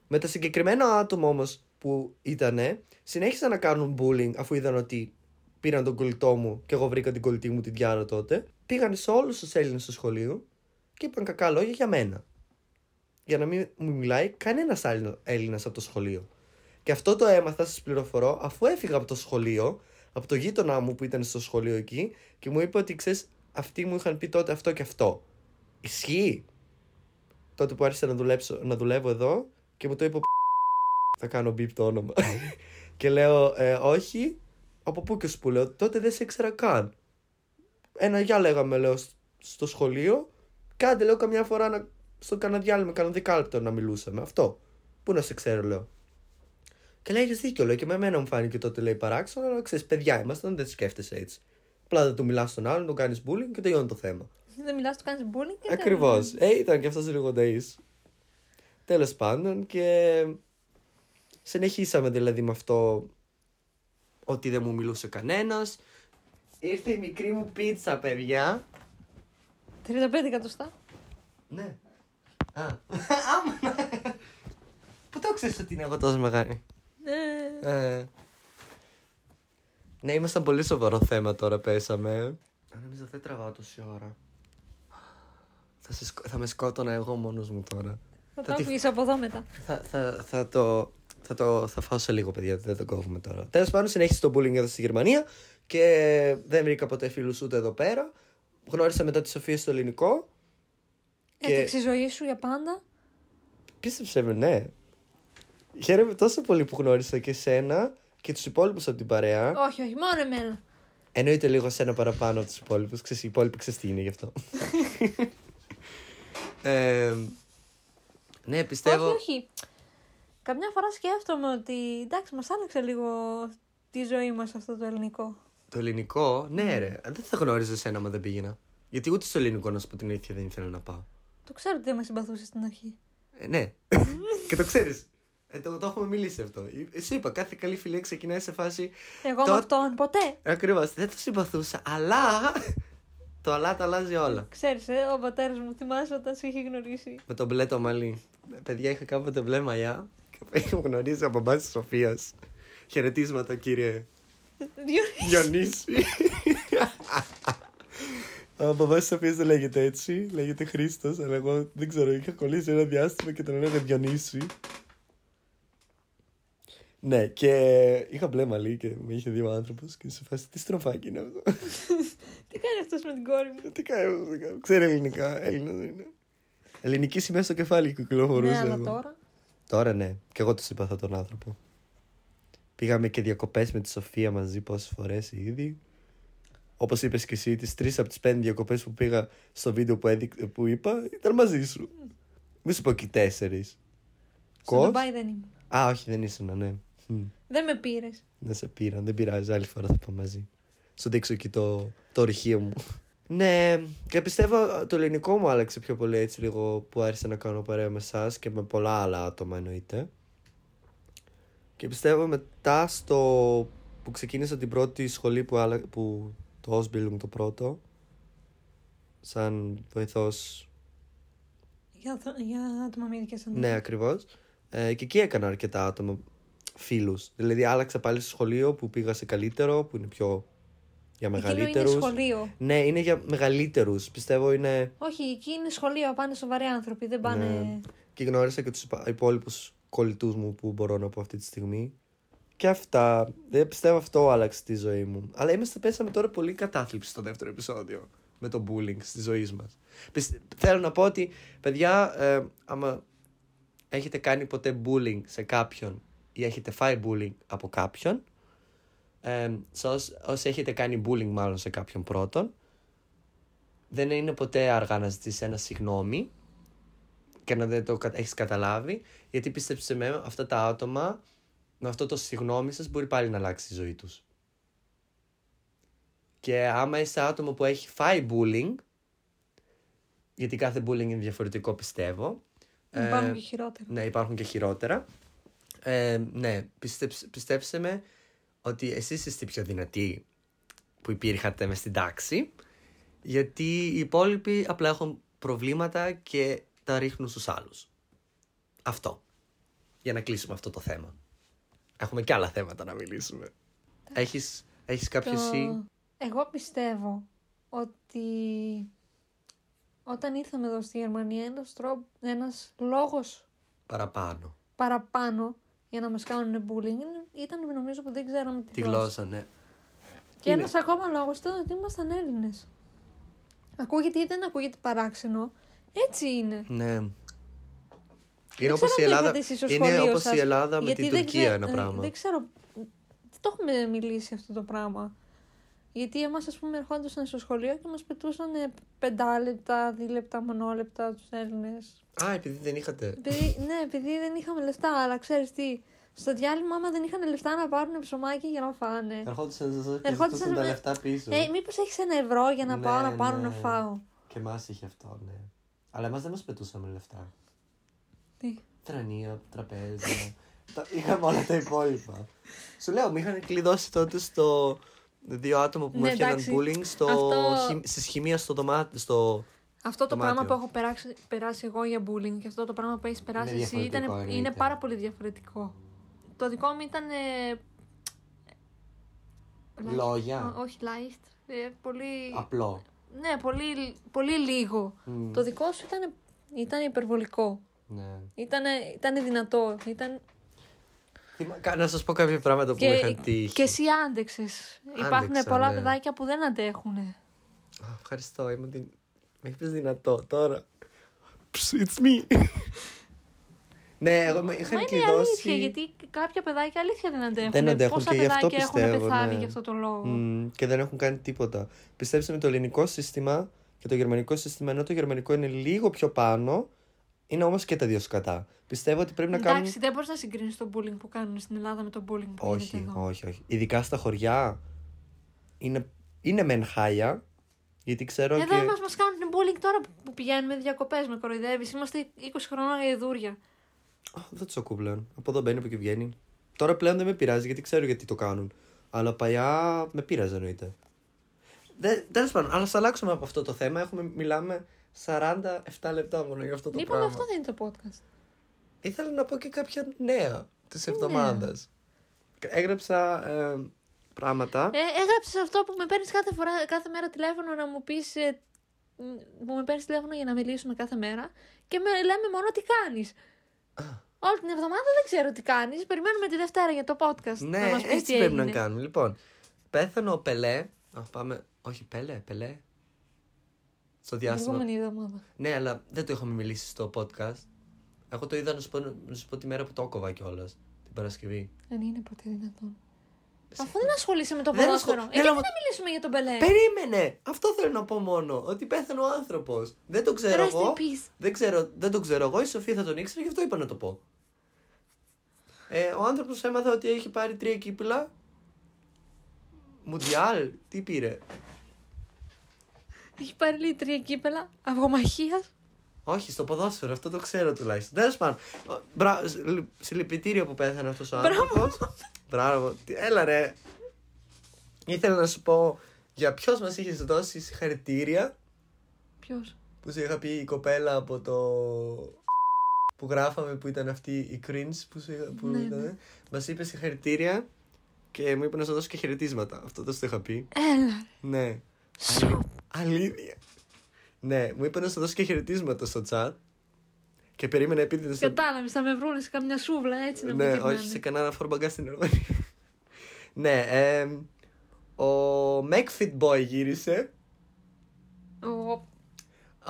Με τα συγκεκριμένα άτομα όμως που ήτανε, συνέχισαν να κάνουν bullying αφού είδαν ότι πήραν τον κολλητό μου και εγώ βρήκα την κολλητή μου την Διάρα τότε. Πήγαν σε όλους τους Έλληνες στο σχολείο και είπαν κακά λόγια για μένα. Για να μην μου μιλάει κανένας άλλο Έλληνας από το σχολείο. Και αυτό το έμαθα, σας πληροφορώ, αφού έφυγα από το σχολείο, από το γείτονά μου που ήταν στο σχολείο εκεί και μου είπε ότι ξέρεις, αυτοί μου είχαν πει τότε αυτό και αυτό. Ισχύει τότε που άρχισα να, δουλέψω, να δουλεύω εδώ και μου το είπε ο θα κάνω μπιπ το όνομα. και λέω ε, όχι, από πού και σου που λέω, τότε δεν σε ήξερα καν. Ένα γεια λέγαμε λέω σ- στο σχολείο, κάντε λέω καμιά φορά να, στο κανένα διάλειμμα, κανένα δεκάλεπτο να μιλούσαμε. Αυτό. Πού να σε ξέρω λέω. Και λέει, έχεις δίκιο, λέω. Και με εμένα μου φάνηκε τότε λέει παράξενο, αλλά ξέρεις, παιδιά ήμασταν, δεν σκέφτεσαι έτσι. Απλά δεν του μιλάς στον άλλον, τον κάνεις bullying και τελειώνει το θέμα. Δεν μιλάς, του κάνεις bullying και Ακριβώς. τέλος. Ε, ήταν και αυτός λίγο νταΐς. Τέλος πάντων και συνεχίσαμε δηλαδή με αυτό ότι δεν μου μιλούσε κανένας. Ήρθε η μικρή μου πίτσα, παιδιά. 35 εκατοστά. Ναι. Α. Άμα. Πού το ξέρεις ότι είναι εγώ τόσο μεγάλη; Ε, Ε, ναι, ήμασταν πολύ σοβαρό θέμα τώρα, πέσαμε. Α, Νομίζω δεν τραβάω τόση ώρα. Θα, σε σκ- θα με σκότωνα εγώ μόνος μου τώρα. θα Θα το τη- άκουγες από εδώ μετά. Θα, θα, θα το. Θα το θα φάω σε λίγο, παιδιά. Δεν το κόβουμε τώρα. Τέλος πάντων, συνέχισε το bullying εδώ στη Γερμανία και δεν βρήκα ποτέ φίλους ούτε εδώ πέρα. Γνώρισα μετά τη Σοφία στο ελληνικό. Και- Έτρεξε η ζωή σου για πάντα; Πίστεψε με, ναι. Χαίρομαι τόσο πολύ που γνώρισα και σένα και τους υπόλοιπους από την παρέα. Όχι, όχι, μόνο εμένα. Εννοείται λίγο σένα παραπάνω από τους υπόλοιπους. Ξέρεις, οι υπόλοιποι ξέρεις τι είναι γι' αυτό. ε, ναι, πιστεύω. Όχι, όχι. Καμιά φορά σκέφτομαι ότι εντάξει, μας άλλαξε λίγο τη ζωή μας αυτό το ελληνικό. Το ελληνικό, ναι, ρε. Δεν θα γνώριζες εσένα άμα δεν πήγαινα. Γιατί ούτε στο ελληνικό, να σου πω την αλήθεια, δεν ήθελα να πάω. Το ξέρω ότι δεν με συμπαθούσες στην αρχή. Ε, ναι. και το ξέρεις. Ε, το, το έχουμε μιλήσει αυτό. Ε, Σου είπα, κάθε καλή φιλία ξεκινάει σε φάση. Εγώ με Το- αυτόν ποτέ. Ακριβώς. Δεν το συμπαθούσα, αλλά. το αλλά τα αλλάζει όλα. Ξέρεις, ε, ο πατέρας μου θυμάσαι όταν σε είχε γνωρίσει. Με το μπλε το μαλλί. Ε, Παιδιά, είχα κάποτε μπλε μαλλιά και είχα γνωρίσει από μπάση τη Σοφίας. Χαιρετίσματα, κύριε Διότι- Διονύση. Ο μπαμπά τη Σοφίας δεν λέγεται έτσι, λέγεται Χρήστος, αλλά εγώ δεν ξέρω, είχα κολλήσει ένα διάστημα και τον έλεγα Διονύση. Ναι, και είχα μπλε μαλλί και με είχε δει ο άνθρωπος και σε φάση τι στροφάκι είναι αυτό; Τι κάνει αυτός με την κόρη μου; τι κάνει αυτό, τι κάνει. ξέρει ελληνικά, Έλληνας δεν είναι. Ελληνική σημαία στο κεφάλι κυκλοφορούσε. Ναι, αλλά εδώ. τώρα. Τώρα ναι, και εγώ τους συμπαθώ τον άνθρωπο. Πήγαμε και διακοπές με τη Σοφία μαζί πόσες φορές ήδη. Όπως είπες και εσύ, τις τρεις από τις πέντε διακοπές που πήγα στο βίντεο που, έδειξε, που είπα ήταν μαζί σου. Μη σου πω και τέσσερις. Στο Ντουμπάι δεν ήμουν. Α, όχι, δεν ήσουν, ναι. Μμ. Δεν με πήρες. Δεν σε πήραν, δεν πειράζει. Άλλη φορά θα πάμε μαζί. Σου δείξω εκεί το, το ορυχείο μου. Ναι, και πιστεύω το ελληνικό μου άλλαξε πιο πολύ έτσι λίγο που άρχισα να κάνω παρέα με εσάς και με πολλά άλλα άτομα εννοείται. Και πιστεύω μετά στο που ξεκίνησα την πρώτη σχολή που, άλλα, που το Ausbildung το πρώτο σαν βοηθός Για, το- για άτομα με ειδικέ ανάγκε. Ναι, ακριβώς. Ε, και εκεί έκανα αρκετά άτομα, φίλους. Δηλαδή, άλλαξα πάλι στο σχολείο που πήγα σε καλύτερο, που είναι πιο για Εκείνο είναι μεγαλύτερους. σχολείο. Ναι, είναι για μεγαλύτερους. Πιστεύω είναι. Όχι, εκεί είναι σχολείο. Πάνε σοβαροί άνθρωποι. Δεν πάνε. Ναι. Και γνώρισα και τους υπόλοιπους κολλητούς μου που μπορώ να πω αυτή τη στιγμή. Και αυτά. Δεν πιστεύω αυτό άλλαξε τη ζωή μου. Αλλά είμαστε, πέσαμε τώρα πολύ κατάθλιψη στο δεύτερο επεισόδιο με το bullying στη ζωή μας. Θέλω να πω ότι, παιδιά, ε, άμα έχετε κάνει ποτέ bullying σε κάποιον ή έχετε φάει bullying από κάποιον, ε, σε όσοι, όσοι έχετε κάνει bullying μάλλον σε κάποιον πρώτον, δεν είναι ποτέ αργά να ζητήσεις ένα συγγνώμη και να δεν το κα- έχεις καταλάβει, γιατί πίστεψε με αυτά τα άτομα με αυτό το συγγνώμη σας μπορεί πάλι να αλλάξει η ζωή τους. Και άμα είσαι άτομο που έχει φάει bullying, γιατί κάθε bullying είναι διαφορετικό πιστεύω. ε, Υπάρχουν και χειρότερα. ναι, υπάρχουν και χειρότερα. Ε, ναι, πιστέψ, πιστέψτε με ότι εσείς είστε οι πιο δυνατοί που υπήρχατε μες στην τάξη, γιατί οι υπόλοιποι απλά έχουν προβλήματα και τα ρίχνουν στους άλλους. Αυτό. Για να κλείσουμε αυτό το θέμα. Έχουμε και άλλα θέματα να μιλήσουμε. Έχεις, έχεις κάποιο Το- εσύ... Εγώ πιστεύω ότι όταν ήρθαμε εδώ στη Γερμανία ένας, τρόπο, ένας λόγος παραπάνω. παραπάνω για να μας κάνουν bullying είναι- ήταν νομίζω που δεν ξέραμε τη, Τη γλώσσα, ναι. Και Είναι. ένας ακόμα λόγος ήταν ότι ήμασταν Έλληνες. Ακούγεται ή δεν ακούγεται παράξενο. Έτσι είναι. Ναι. Είναι Δεν όπως ξέρω η αν το Ελλάδα, είπατε εσείς στο είναι σχολείο όπως σας, η Ελλάδα με γιατί την δεν Τουρκία ξέ- ένα ε, πράγμα. Δεν ξέρω. Δεν το έχουμε μιλήσει αυτό το πράγμα. Γιατί εμάς ας πούμε ερχόντουσαν στο σχολείο και μας πετούσαν πεντάλεπτα, δίλεπτα, μονόλεπτα τους Έλληνες. Α, επειδή δεν είχατε. Επειδή, ναι, επειδή δεν είχαμε λεφτά, αλλά ξέρεις τι. Στο διάλειμμα, άμα δεν είχαν λεφτά να πάρουν ψωμάκι για να φάνε. Ερχόντουσαν να σας Ερχόντουσαν ζητούσαν τα με- λεφτά πίσω. Ε, μήπως έχεις ένα ευρώ για να Ναι, πάω να πάρω ναι. να φάω; Και εμάς είχε αυτό, ναι. Αλλά εμάς δεν μας πετούσαμε λεφτά. Τι; Τρανία, τραπέζια. τα... Είχαμε όλα τα υπόλοιπα. Σου λέω, με είχαν κλειδώσει τότε στο. Δύο άτομα που μου Ναι, έφτιαναν εντάξει. bullying στο... Αυτό- χη... στη σχημεία στο δωμάτιο. Στο... Αυτό το Δωμάτιο. πράγμα που έχω περάσει, περάσει εγώ για bullying και αυτό το πράγμα που έχεις περάσει Είναι εσύ ήταν, διαφορετικό, είναι εννοείται. πάρα πολύ διαφορετικό. Το δικό μου ήταν. ε, light. Λόγια. Ό- όχι light. ε, πολύ. Απλό. Ναι, πολύ, πολύ λίγο. Μμ, Το δικό σου ήταν, ήταν υπερβολικό. Ναι. Ήταν, ήταν δυνατό. Ήταν... Θυμα- κα- Να σας πω κάποια πράγματα που μου είχαν τύχει. και εσύ άντεξες. Υπάρχουν Άντεξα, πολλά ναι. παιδάκια που δεν αντέχουν. Α, Ευχαριστώ, είμαι δυ... με έχεις δυνατό τώρα. Ψ, It's me. Ναι, εγώ με είχαν Μα είναι κλειδώσει. αλήθεια, γιατί κάποια παιδάκια αλήθεια δεν αντέχουν. Δεν αντέχουν Πόσα και γι' αυτό παιδάκια έχουν πιστεύω, πεθάνει ναι. γι' αυτό το λόγο; Μμ, και δεν έχουν κάνει τίποτα. Πιστέψτε με το ελληνικό σύστημα και το γερμανικό σύστημα, ενώ το γερμανικό είναι λίγο πιο πάνω, είναι όμως και τα δύο σκατά. Πιστεύω ότι πρέπει να Εντάξει, κάνουν. δεν μπορείς να συγκρίνεις το bullying που κάνουν στην Ελλάδα με το bullying που Όχι, γίνεται εδώ. όχι, όχι. Ειδικά στα χωριά είναι, είναι μεν χάλια, γιατί ξέρω Εδώ και. μας, μας κάνουν bullying τώρα που πηγαίνουμε διακοπές με κοροϊδεύεις. Είμαστε 20 χρονών γαϊδούρια. Α, δεν τους ακούω πλέον. Από εδώ μπαίνει, από εκεί βγαίνει. Τώρα πλέον δεν με πειράζει γιατί ξέρω γιατί το κάνουν. Αλλά παλιά με πείραζε εννοείται. Τέλος πάντων, αλλά θα αλλάξουμε από αυτό το θέμα. Έχουμε, μιλάμε 47 λεπτά μόνο για αυτό το Είπαμε πράγμα. αυτό δεν είναι το podcast. Ήθελα να πω και κάποια νέα της εβδομάδας. Έγραψα ε, πράγματα. Ε, έγραψες αυτό που με παίρνεις κάθε, φορά, κάθε μέρα τηλέφωνο να μου πεις... Ε, μ, που με παίρνεις τηλέφωνο για να μιλήσουμε κάθε μέρα και με λέμε μόνο τι κάνεις. Όλη την εβδομάδα δεν ξέρω τι κάνεις. Περιμένουμε τη Δευτέρα για το podcast. ναι, να μας πεις έτσι τι πρέπει να έγινε. κάνουμε. Λοιπόν, πέθανε ο Πελέ. Α, πάμε. Όχι, Πελέ, Πελέ. Στο Την διάστημα. επόμενη εβδομάδα. Ναι, αλλά δεν το είχαμε μιλήσει στο podcast. Εγώ το είδα να σου πω, να σου πω τη μέρα που το έκοβα κιόλας. Την την Παρασκευή. Δεν είναι ποτέ δυνατόν. Αφού δεν ασχολείσαι με το Δεν ποδόσφαιρο. ασχολ- Ε, γιατί Έλα, να μιλήσουμε για τον Μπελέ. Περίμενε! Αυτό θέλω να πω μόνο. Ότι πέθανε ο άνθρωπος. Δεν το ξέρω Rest εγώ. in peace. Δεν, ξέρω, δεν το ξέρω εγώ. Η Σοφία θα τον ήξερε, γι' αυτό είπα να το πω. Ε, ο άνθρωπος έμαθα ότι έχει πάρει τρία κύπελα. Μουντιάλ, τι πήρε; Έχει πάρει λέει τρία κύπελα αυγομαχίας. Όχι, στο ποδόσφαιρο, αυτό το ξέρω τουλάχιστον. Τέλος πάντων. ο- μπρα- συ- Συλληπιτήριο που πέθανε αυτός ο άνθρωπος. Μπράβο. Τι- Έλα ρε. Ήθελα να σου πω για ποιος μας είχες δώσει συγχαρητήρια; Ποιος; που σου είχα πει η κοπέλα από το. που γράφαμε που ήταν αυτή η cringe που, σου είχα, που Ναι, ήταν. ναι. Μας είπε συγχαρητήρια και μου είπε να σου δώσω και χαιρετίσματα. Αυτό δεν σου το είχα πει. Έλα. Ναι. Σου. Αλήθεια. Ναι, μου είπε να σου δώσω και χαιρετίσματα στο chat. Και περίμενα επειδή στο... Κατάλαβες, θα με βρούνε σε καμιά σούβλα έτσι να Ναι, με γυρνάνε. όχι σε κανένα φορμπαγκά στην Ερμανία. ναι, εμ, ο Macfit Boy γύρισε. Ο-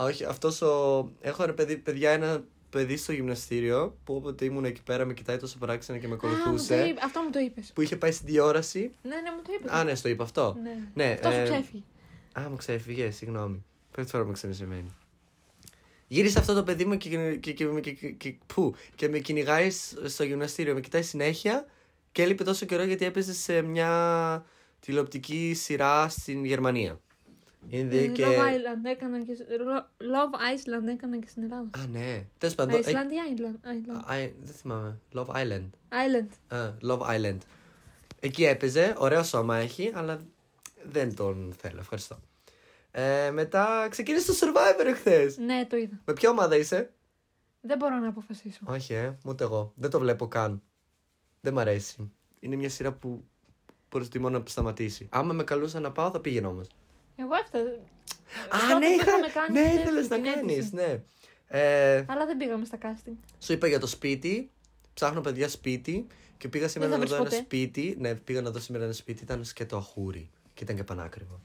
Α, όχι, αυτός ο... Έχω ένα παιδί, παιδιά, ένα παιδί στο γυμναστήριο που όποτε ήμουν εκεί πέρα με κοιτάει τόσο παράξενα και με Α, μου το ακολουθούσε. είπε- Αυτό μου το είπες. Που είχε πάει στην τηλεόραση. Ναι, ναι, μου το είπε. Α, ναι, στο είπα αυτό. Ναι. Ναι, Αυτό σου ε, ξέφυγε. Α, μου ξέφυγε, συγγνώμη. Πρώτη φορά μου ξανασυμαίνει. Γύρισε αυτό το παιδί μου και, και, και, και, και, και- που, και με κυνηγάει σ- στο γυμναστήριο. Με κοιτάει συνέχεια και έλειπε τόσο καιρό γιατί έπαιζε σε μια τηλεοπτική σειρά στην Γερμανία. Είναι Ε, και... Love Island έκαναν και... Lo- Love Iceland έκαναν και στην Ελλάδα. Α, ναι. Τέλος πάντων. ε, Iceland ή Island. Island. α, ε, δεν θυμάμαι. Love Island. Island. Α, Love Island. Εκεί έπαιζε. Ωραίο σώμα έχει, αλλά δεν τον θέλω. Ευχαριστώ. Ε, μετά ξεκίνησε το Survivor εχθές. Ναι, το είδα. Με ποια ομάδα είσαι; Δεν μπορώ να αποφασίσω. Όχι, ε, ούτε εγώ. Δεν το βλέπω καν. Δεν μ' αρέσει. Είναι μια σειρά που προτιμώ να σταματήσει. Άμα με καλούσαν να πάω, θα πήγαινα όμως. Εγώ έφτασα. Α, Τότε ναι, που είχα... είχαμε κάνει ναι, την ήθελες να την κάνεις. αίτηση. Ναι. Ε, Αλλά δεν πήγαμε στα casting. σου είπα για το σπίτι. Ψάχνω παιδιά σπίτι. Και πήγα σήμερα θα να βρεις δω ένα ποτέ. σπίτι. Ναι, πήγα να δω σήμερα ένα σπίτι. Ήταν σκέτο αχούρι. Και ήταν και πανάκριβο.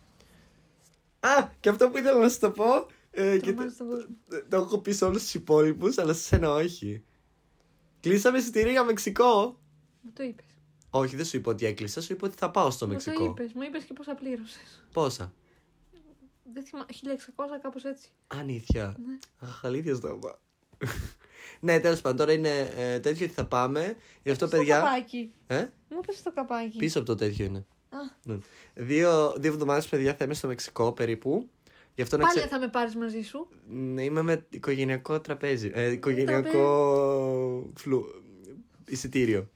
Α, και αυτό που ήθελα να σου το πω. Ε, και το, Τρομάζεις τον κόσμο. το έχω πει σε όλους τους υπόλοιπους, αλλά σε σένα όχι. Κλείσαμε εισιτήρια για Μεξικό. Μου το είπες. Όχι, δεν σου είπα ότι έκλεισα, σου είπα ότι θα πάω στο Μου το Μεξικό. είπες. Μου είπες και πόσα πλήρωσες. Πόσα; Δεν θυμάμαι. 1600 κάπως έτσι. Αλήθεια. Ναι. Αχ, αλήθεια στο είπα. ναι, τέλος πάντων, τώρα είναι ε, τέτοιο ότι θα πάμε. Γι' αυτό, Στο παιδιά. καπάκι. Ε, Μου είπε το καπάκι. πίσω από το τέτοιο είναι. Α, Ναι. Δύο, δύο εβδομάδες, παιδιά, θα είμαι στο Μεξικό περίπου. Γι' αυτό να πάλι ξε... θα με πάρεις μαζί σου; Ναι, είμαι με οικογενειακό τραπέζι. Ε, οικογενειακό φλου... εισιτήριο.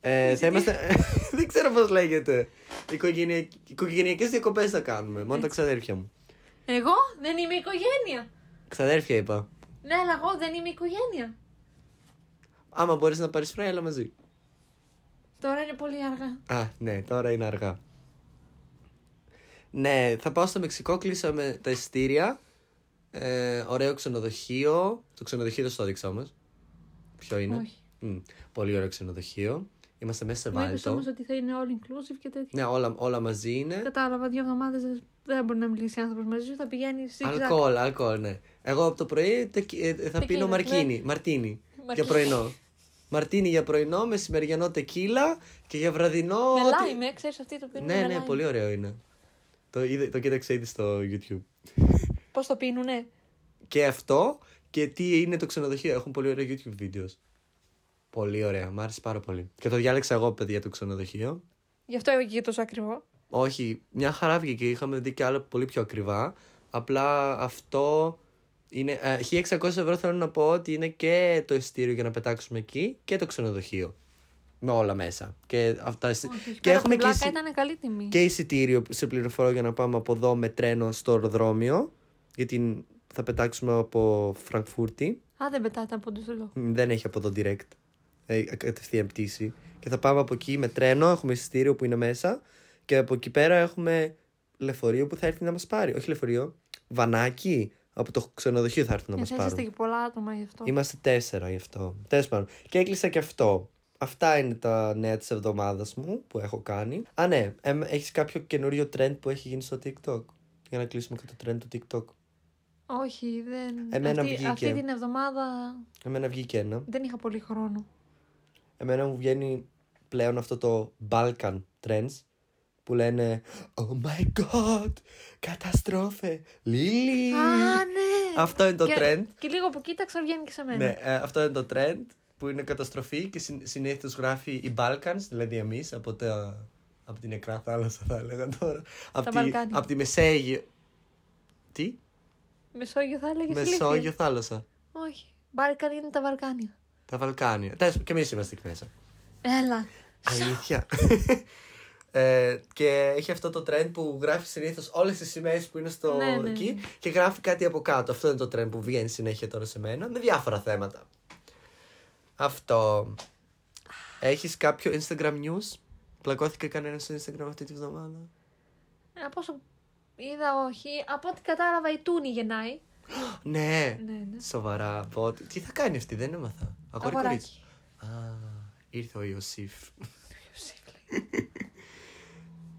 Ε, θα είμαστε... δεν ξέρω πώς λέγεται. Οικογενεια... Οικογενειακές διακοπές θα κάνουμε. Μόνο τα ξαδέρφια μου. Εγώ; Δεν είμαι οικογένεια. Ξαδέρφια είπα. Ναι, αλλά εγώ δεν είμαι οικογένεια. Άμα μπορείς να πάρεις φράι, έλα μαζί. Τώρα είναι πολύ αργά. Α, ναι, τώρα είναι αργά. Ναι, θα πάω στο Μεξικό, κλείσαμε τα εισιτήρια. Ε, ωραίο ξενοδοχείο. Το ξενοδοχείο δεν στο έδειξα όμως. Ποιο είναι; Όχι. Μμ, πολύ ωραίο ξενοδοχείο. Είμαστε μέσα σε Μου είπες βάλτο. όμως ότι θα είναι all inclusive και τέτοια. Ναι, όλα, όλα μαζί είναι. Κατάλαβα, δύο εβδομάδες δεν μπορεί να μιλήσει άνθρωπος μαζί σου, θα πηγαίνει στην Αλκοόλ, αλκοόλ, ναι. Εγώ από το πρωί τεκ- ε, θα Τεκίλα, πίνω μαρκίνι. Μαρτίνι. Για Μαρκίνι. πρωινό. Μαρτίνι για πρωινό, μεσημεριανό τεκίλα και για βραδινό. Με ό,τι- λάιμ, ξέρεις αυτή το πίνουν. Ναι, ναι, πολύ ωραίο είναι. Το, είδε, το κοίταξε ήδη στο YouTube. Πώς το πίνουνε; Και αυτό και τι είναι το ξενοδοχείο. Έχουν πολύ ωραία YouTube videos. Πολύ ωραία, μου άρεσε πάρα πολύ. Και το διάλεξα εγώ, παιδιά, το ξενοδοχείο. Γι' αυτό εγώ και τόσο ακριβό. Όχι, μια χαρά βγήκε. Είχαμε δει και άλλα πολύ πιο ακριβά. Απλά αυτό είναι. ε, 1600 ευρώ θέλω να πω ότι είναι και το εισιτήριο για να πετάξουμε εκεί και το ξενοδοχείο. Με όλα μέσα. Και, αυτά, Όχι, και πέρα έχουμε από την και, πλάκα εισι- ήταν καλή τιμή. και εισιτήριο σε πληροφορώ για να πάμε από εδώ με τρένο στο αεροδρόμιο. Γιατί θα πετάξουμε από Φραγκφούρτη. Α, δεν πετάτε από του λόγου. Μ, Δεν έχει από εδώ direct. Ε, κατευθείαν πτήση. Και θα πάμε από εκεί με τρένο. Έχουμε εισιτήριο που είναι μέσα. Και από εκεί πέρα έχουμε λεωφορείο που θα έρθει να μας πάρει. Όχι λεωφορείο. Βανάκι. Από το ξενοδοχείο θα έρθει να μας Εσείς πάρει. είστε και πολλά άτομα γι' αυτό. Είμαστε τέσσερα γι' αυτό. Τέλος πάντων. Και έκλεισα και αυτό. Αυτά είναι τα νέα της εβδομάδας μου που έχω κάνει. Α, ναι. Έχεις κάποιο καινούριο trend που έχει γίνει στο TikTok; Για να κλείσουμε και το trend του TikTok. Όχι, δεν. Εμένα αυτή, βγήκε. αυτή την εβδομάδα Εμένα βγήκε ένα. δεν είχα πολύ χρόνο. εμένα μου βγαίνει πλέον αυτό το Balkan Trends που λένε Oh my god, καταστρόφε, Λίλι. Α, ναι. Αυτό είναι το και, trend. Και λίγο που κοίταξα βγαίνει και σε μένα. Ναι, ε, αυτό είναι το trend που είναι καταστροφή και συ, συνήθως γράφει οι Balkans, δηλαδή εμείς από, τα, από την νεκρά θάλασσα θα έλεγα τώρα. Από τη, Βαλκάνια. από τη Μεσαίγειο. Τι; Μεσόγειο θα έλεγες Μεσόγειο θάλασσα. Όχι. Μπάρκαν είναι τα Βαλκάνια. Τα Βαλκάνια. Τέλος, και εμείς είμαστε εκεί μέσα. Έλα. Αλήθεια. ε, και έχει αυτό το trend που γράφει συνήθως όλες τις σημαίες που είναι στο Ναι, ναι, εκεί ναι. και γράφει κάτι από κάτω. Αυτό είναι το trend που βγαίνει συνέχεια τώρα σε μένα με διάφορα θέματα. Αυτό. Έχεις κάποιο Instagram news; Πλακώθηκε κανένας στο Instagram αυτή τη βδομάδα; Ε, Από όσο είδα, όχι. Από ό,τι κατάλαβα, η Τούνη γεννάει. Ναι. Ναι, ναι. Σοβαρά. από ό,τι- Τι θα κάνει αυτή, δεν έμαθα. Αγόρι Αγοράκι. κορίτσι. Α, ήρθε ο Ιωσήφ.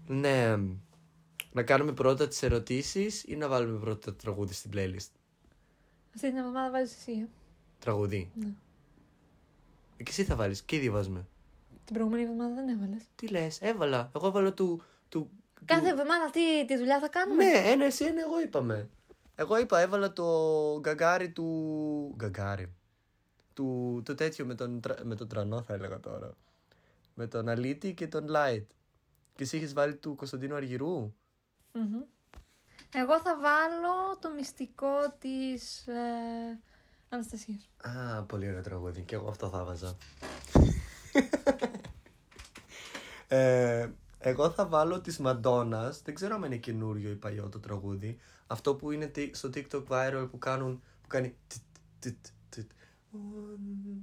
Ναι. Να κάνουμε πρώτα τις ερωτήσεις ή να βάλουμε πρώτα το τραγούδι στην playlist; Αυτή την εβδομάδα βάζεις εσύ. ε. Τραγουδί. Ναι. Και εσύ θα βάλεις. Και ήδη βάζουμε. Την προηγούμενη εβδομάδα δεν έβαλες. Τι λες, έβαλα. Εγώ έβαλα του... του Κάθε του- εβδομάδα αυτή τη δουλειά θα κάνουμε. Ναι, ένα εσύ, ένα εγώ είπαμε. Εγώ είπα, έβαλα το γκαγκάρι του... Γκαγκάρι. Του, το τέτοιο με τον, τρα- με τον τρανό θα έλεγα τώρα. Με τον Αλίτη και τον Light. Και εσύ είχες βάλει του Κωνσταντίνου Αργυρού; Μμμ. Εγώ θα βάλω το μυστικό της ε, Αναστασίας. Α, πολύ ωραίο τραγούδι. Και εγώ αυτό θα βάζα. ε, εγώ θα βάλω της Μαντόνας. Δεν ξέρω αν είναι καινούριο ή παλιό το τραγούδι. Αυτό που είναι τι- στο TikTok viral που κάνουν. που κάνει. τιτ, τιτ, τιτ.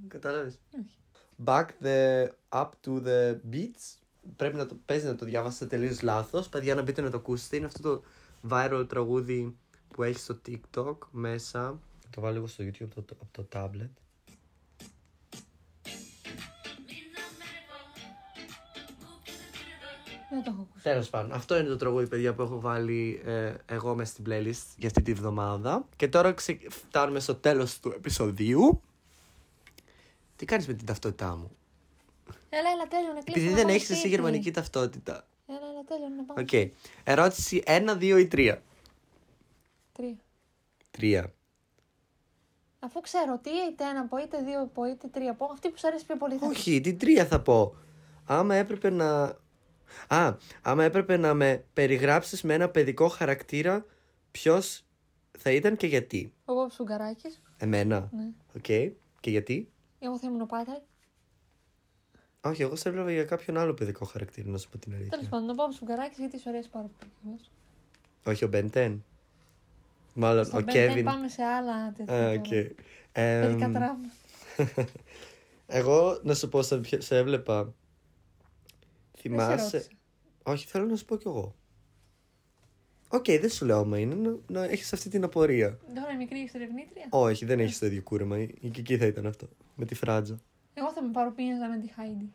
Κατάλαβες; Όχι. Back the up to the beats. Πρέπει να το παίζει να το διάβασετε τελείως λάθος. Παιδιά, να μπείτε να το ακούσετε. Είναι αυτό το viral τραγούδι που έχει στο TikTok μέσα. Θα το βάλω λίγο στο YouTube από το, από το tablet. Δεν το έχω ακούσει. Τέλος πάντων, αυτό είναι το τραγούδι, παιδιά, που έχω βάλει ε, εγώ μέσα στην playlist για αυτή τη βδομάδα. Και τώρα ξε... φτάνουμε στο τέλος του επεισοδίου. Τι κάνεις με την ταυτότητά μου, Έλα, έλα, τέλειο να κλείσουμε. Επειδή να δεν πάμε έχεις εσύ σπίτι. γερμανική ταυτότητα. Έλα, έλα, τέλειο να πάμε. Οκ. Ερώτηση 1, 2 ή 3. Τρία. 3. Αφού ξέρω τι είτε ένα πω, είτε δύο πω, είτε τρία πω, αυτή που σου αρέσει πιο πολύ θα Όχι, τι τρία θα πω. Άμα έπρεπε να. Α, άμα έπρεπε να με περιγράψεις με ένα παιδικό χαρακτήρα, ποιος θα ήταν και γιατί; Ο Μπομπ Σφουγγαράκης, Εμένα. ναι. Οκ. Και γιατί; Εγώ θα ήμουν ο Πάτρικ. Όχι, εγώ σε έβλεπα για κάποιον άλλο παιδικό χαρακτήρα, να σου πω την Τέλος αλήθεια. πάντων, ο Μπομπ Σφουγγαράκης γιατί σου αρέσει πάρα πολύ. Όχι, ο Μπεντέν. Μάλλον Στον ο Ben 10 Κέβιν. πάμε σε άλλα τέτοια. Α, τώρα. οκ. Παιδικά Εμ, τραύματα. Εγώ να σου πω, σε, ποιο- σε έβλεπα. Δεν σε Θυμάσαι. ρώτησα. Όχι, θέλω να σου πω κι εγώ. Οκ, δεν σου λέω άμα είναι να, να έχεις αυτή την απορία. Τώρα η μικρή εξερευνήτρια. Όχι, δεν έχει το ίδιο κούρεμα. Η- Και εκεί θα ήταν αυτό. Με τη φράτζα. Εγώ θα με παρομοίαζα με τη Χάιντι.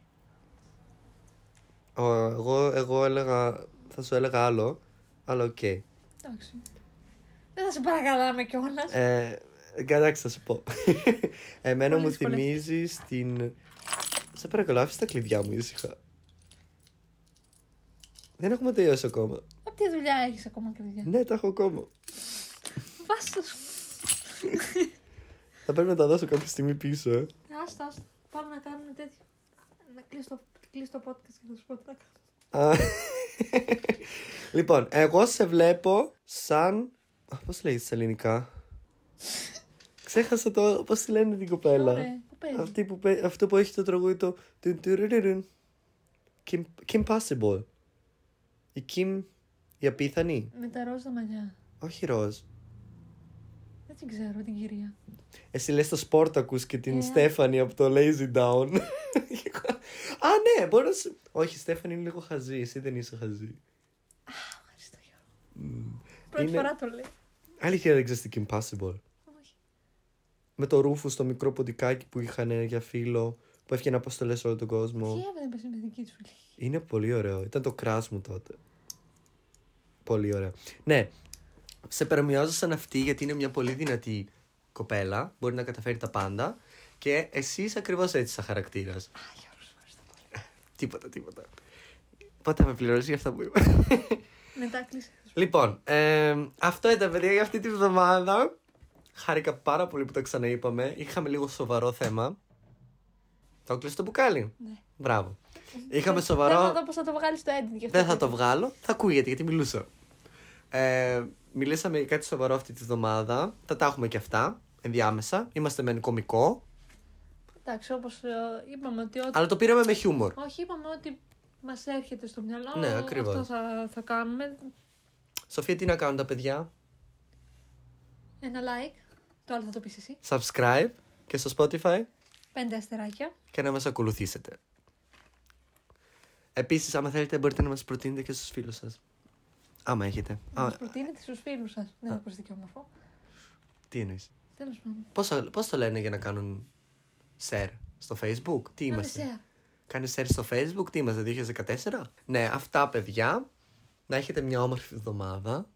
Ω, εγώ, εγώ έλεγα. Θα σου έλεγα άλλο. Αλλά οκ. Εντάξει. Δεν θα σε παρακαλάμε κιόλας. Ε, εντάξει, θα σου πω. Εμένα Πολύ μου δυσκολεύτηκες. θυμίζεις την. Σε παρακαλώ, άφησε τα κλειδιά μου ήσυχα. Δεν έχουμε τελειώσει ακόμα. Ό,τι δουλειά έχεις ακόμα κλειδιά. Ναι, τα έχω ακόμα. Βάστα. Θα πρέπει να τα δώσω κάποια στιγμή πίσω, ε. Άστα, άστα. Πάμε να κάνουμε τέτοιο. Να κλείσει το, κλείσει το podcast και θα σου πω τι θα κάνω. Α, λοιπόν, εγώ σε βλέπω σαν. Πώς λέγεται στα ελληνικά; Ξέχασα το. Πώς τη λένε την κοπέλα. Ωραία, πού παίζει. Αυτή που, παί- αυτό που έχει το τραγούδι το. τουν, τουρουρουρουν. Kim, Kim Possible. Η Kim. Η απίθανη. Με τα ροζ τα μαλλιά. Όχι ροζ. Δεν την ξέρω την κυρία. Εσύ λες το Sportacus και την Ε. Στέφανη από το Lazy Down. Α, ναι, μπορεί να σου... Όχι, η Στέφανη είναι λίγο χαζή. Εσύ δεν είσαι χαζή. Ευχαριστώ Γιώργο. Πρώτη Είναι- φορά το λέει. Αλήθεια δεν ξέρεις την Kim Possible. Όχι. Με το ρούφου στο μικρό ποντικάκι που είχαν για φίλο, που έφυγε αποστολές σε όλο τον κόσμο. Τι έβαλε με δική του φίλη; Είναι πολύ ωραίο. Ήταν το κράσ μου τότε. Πολύ ωραίο. Ναι, σε περομοιάζω σαν αυτή γιατί είναι μια πολύ δυνατή κοπέλα. Μπορεί να καταφέρει τα πάντα. Και εσύ είσαι ακριβώς έτσι σαν χαρακτήρας. Α, Γιώργος, Τίποτα, τίποτα. Πότε θα με πληρώσεις για αυτά που είπα. Μετά κλείσε. λοιπόν, ε, αυτό ήταν παιδιά για αυτή τη βδομάδα. Χάρηκα πάρα πολύ που το ξαναείπαμε. Είχαμε λίγο σοβαρό θέμα. Το κλείσει το μπουκάλι. Ναι. Μπράβο. Είχαμε Θέλω σοβαρό. να δω πώ θα το βγάλεις στο edit. γι' αυτό Δεν θα και- το βγάλω. Θα ακούγεται γιατί μιλούσα. Ε, μιλήσαμε για κάτι σοβαρό αυτή τη βδομάδα. Θα τα έχουμε και αυτά ενδιάμεσα. Είμαστε με κωμικό. Εντάξει, όπως είπαμε ότι. Ό,τι... Αλλά το πήραμε με χιούμορ. Όχι, είπαμε ότι μας έρχεται στο μυαλό. Ναι, ακριβώς. Αυτό θα, θα κάνουμε. Σοφία, τι να κάνουν τα παιδιά; Ένα like. Το άλλο θα το πεις εσύ. Subscribe και στο Spotify Πέντε αστεράκια. και να μας ακολουθήσετε. Επίσης, άμα θέλετε, μπορείτε να μας προτείνετε και στους φίλους σας. Άμα έχετε. Να Α, μας προτείνετε στους φίλους σας. Δεν ακούστηκε και όμορφο. τι εννοείς; Τέλος πάντων. Πώς, πώς το λένε για να κάνουν share στο Facebook; Τι Κάνε είμαστε; share. Κάνει share στο Facebook; Τι είμαστε, 2014. Ναι, αυτά παιδιά. Να έχετε μια όμορφη εβδομάδα.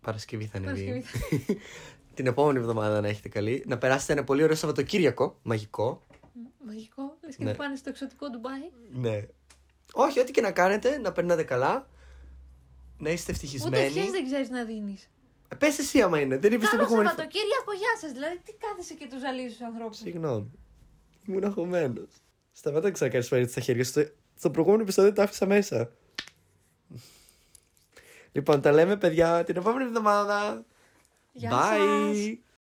Παρασκευή θα ανεβεί. Παρασκευή. Την επόμενη εβδομάδα να έχετε καλή. Να περάσετε ένα πολύ ωραίο Σαββατοκύριακο. Μαγικό. Μαγικό. Λες και Ναι. να πάνε στο εξωτικό Ντουμπάι. Ναι. Όχι, ό,τι και να κάνετε, να περνάτε καλά. Να είστε Ούτε ευτυχισμένοι. ευχέ δεν ξέρεις να δίνεις. Ε, Πες εσύ άμα είναι. Δεν είπες την Καλό προηγούμενη φορά. Σαββατοκύριακο, γεια σας. Δηλαδή, τι κάθεσαι και τους ζαλίζεις τους ανθρώπους. Συγγνώμη. Ήμουν αγχωμένος. Σταμάτα να ξανακάνεις φέρει στα χέρια σου. Στο- Στο προηγούμενο επεισόδιο το άφησα μέσα. Λοιπόν, τα λέμε παιδιά την επόμενη εβδομάδα. Γεια Bye. σας.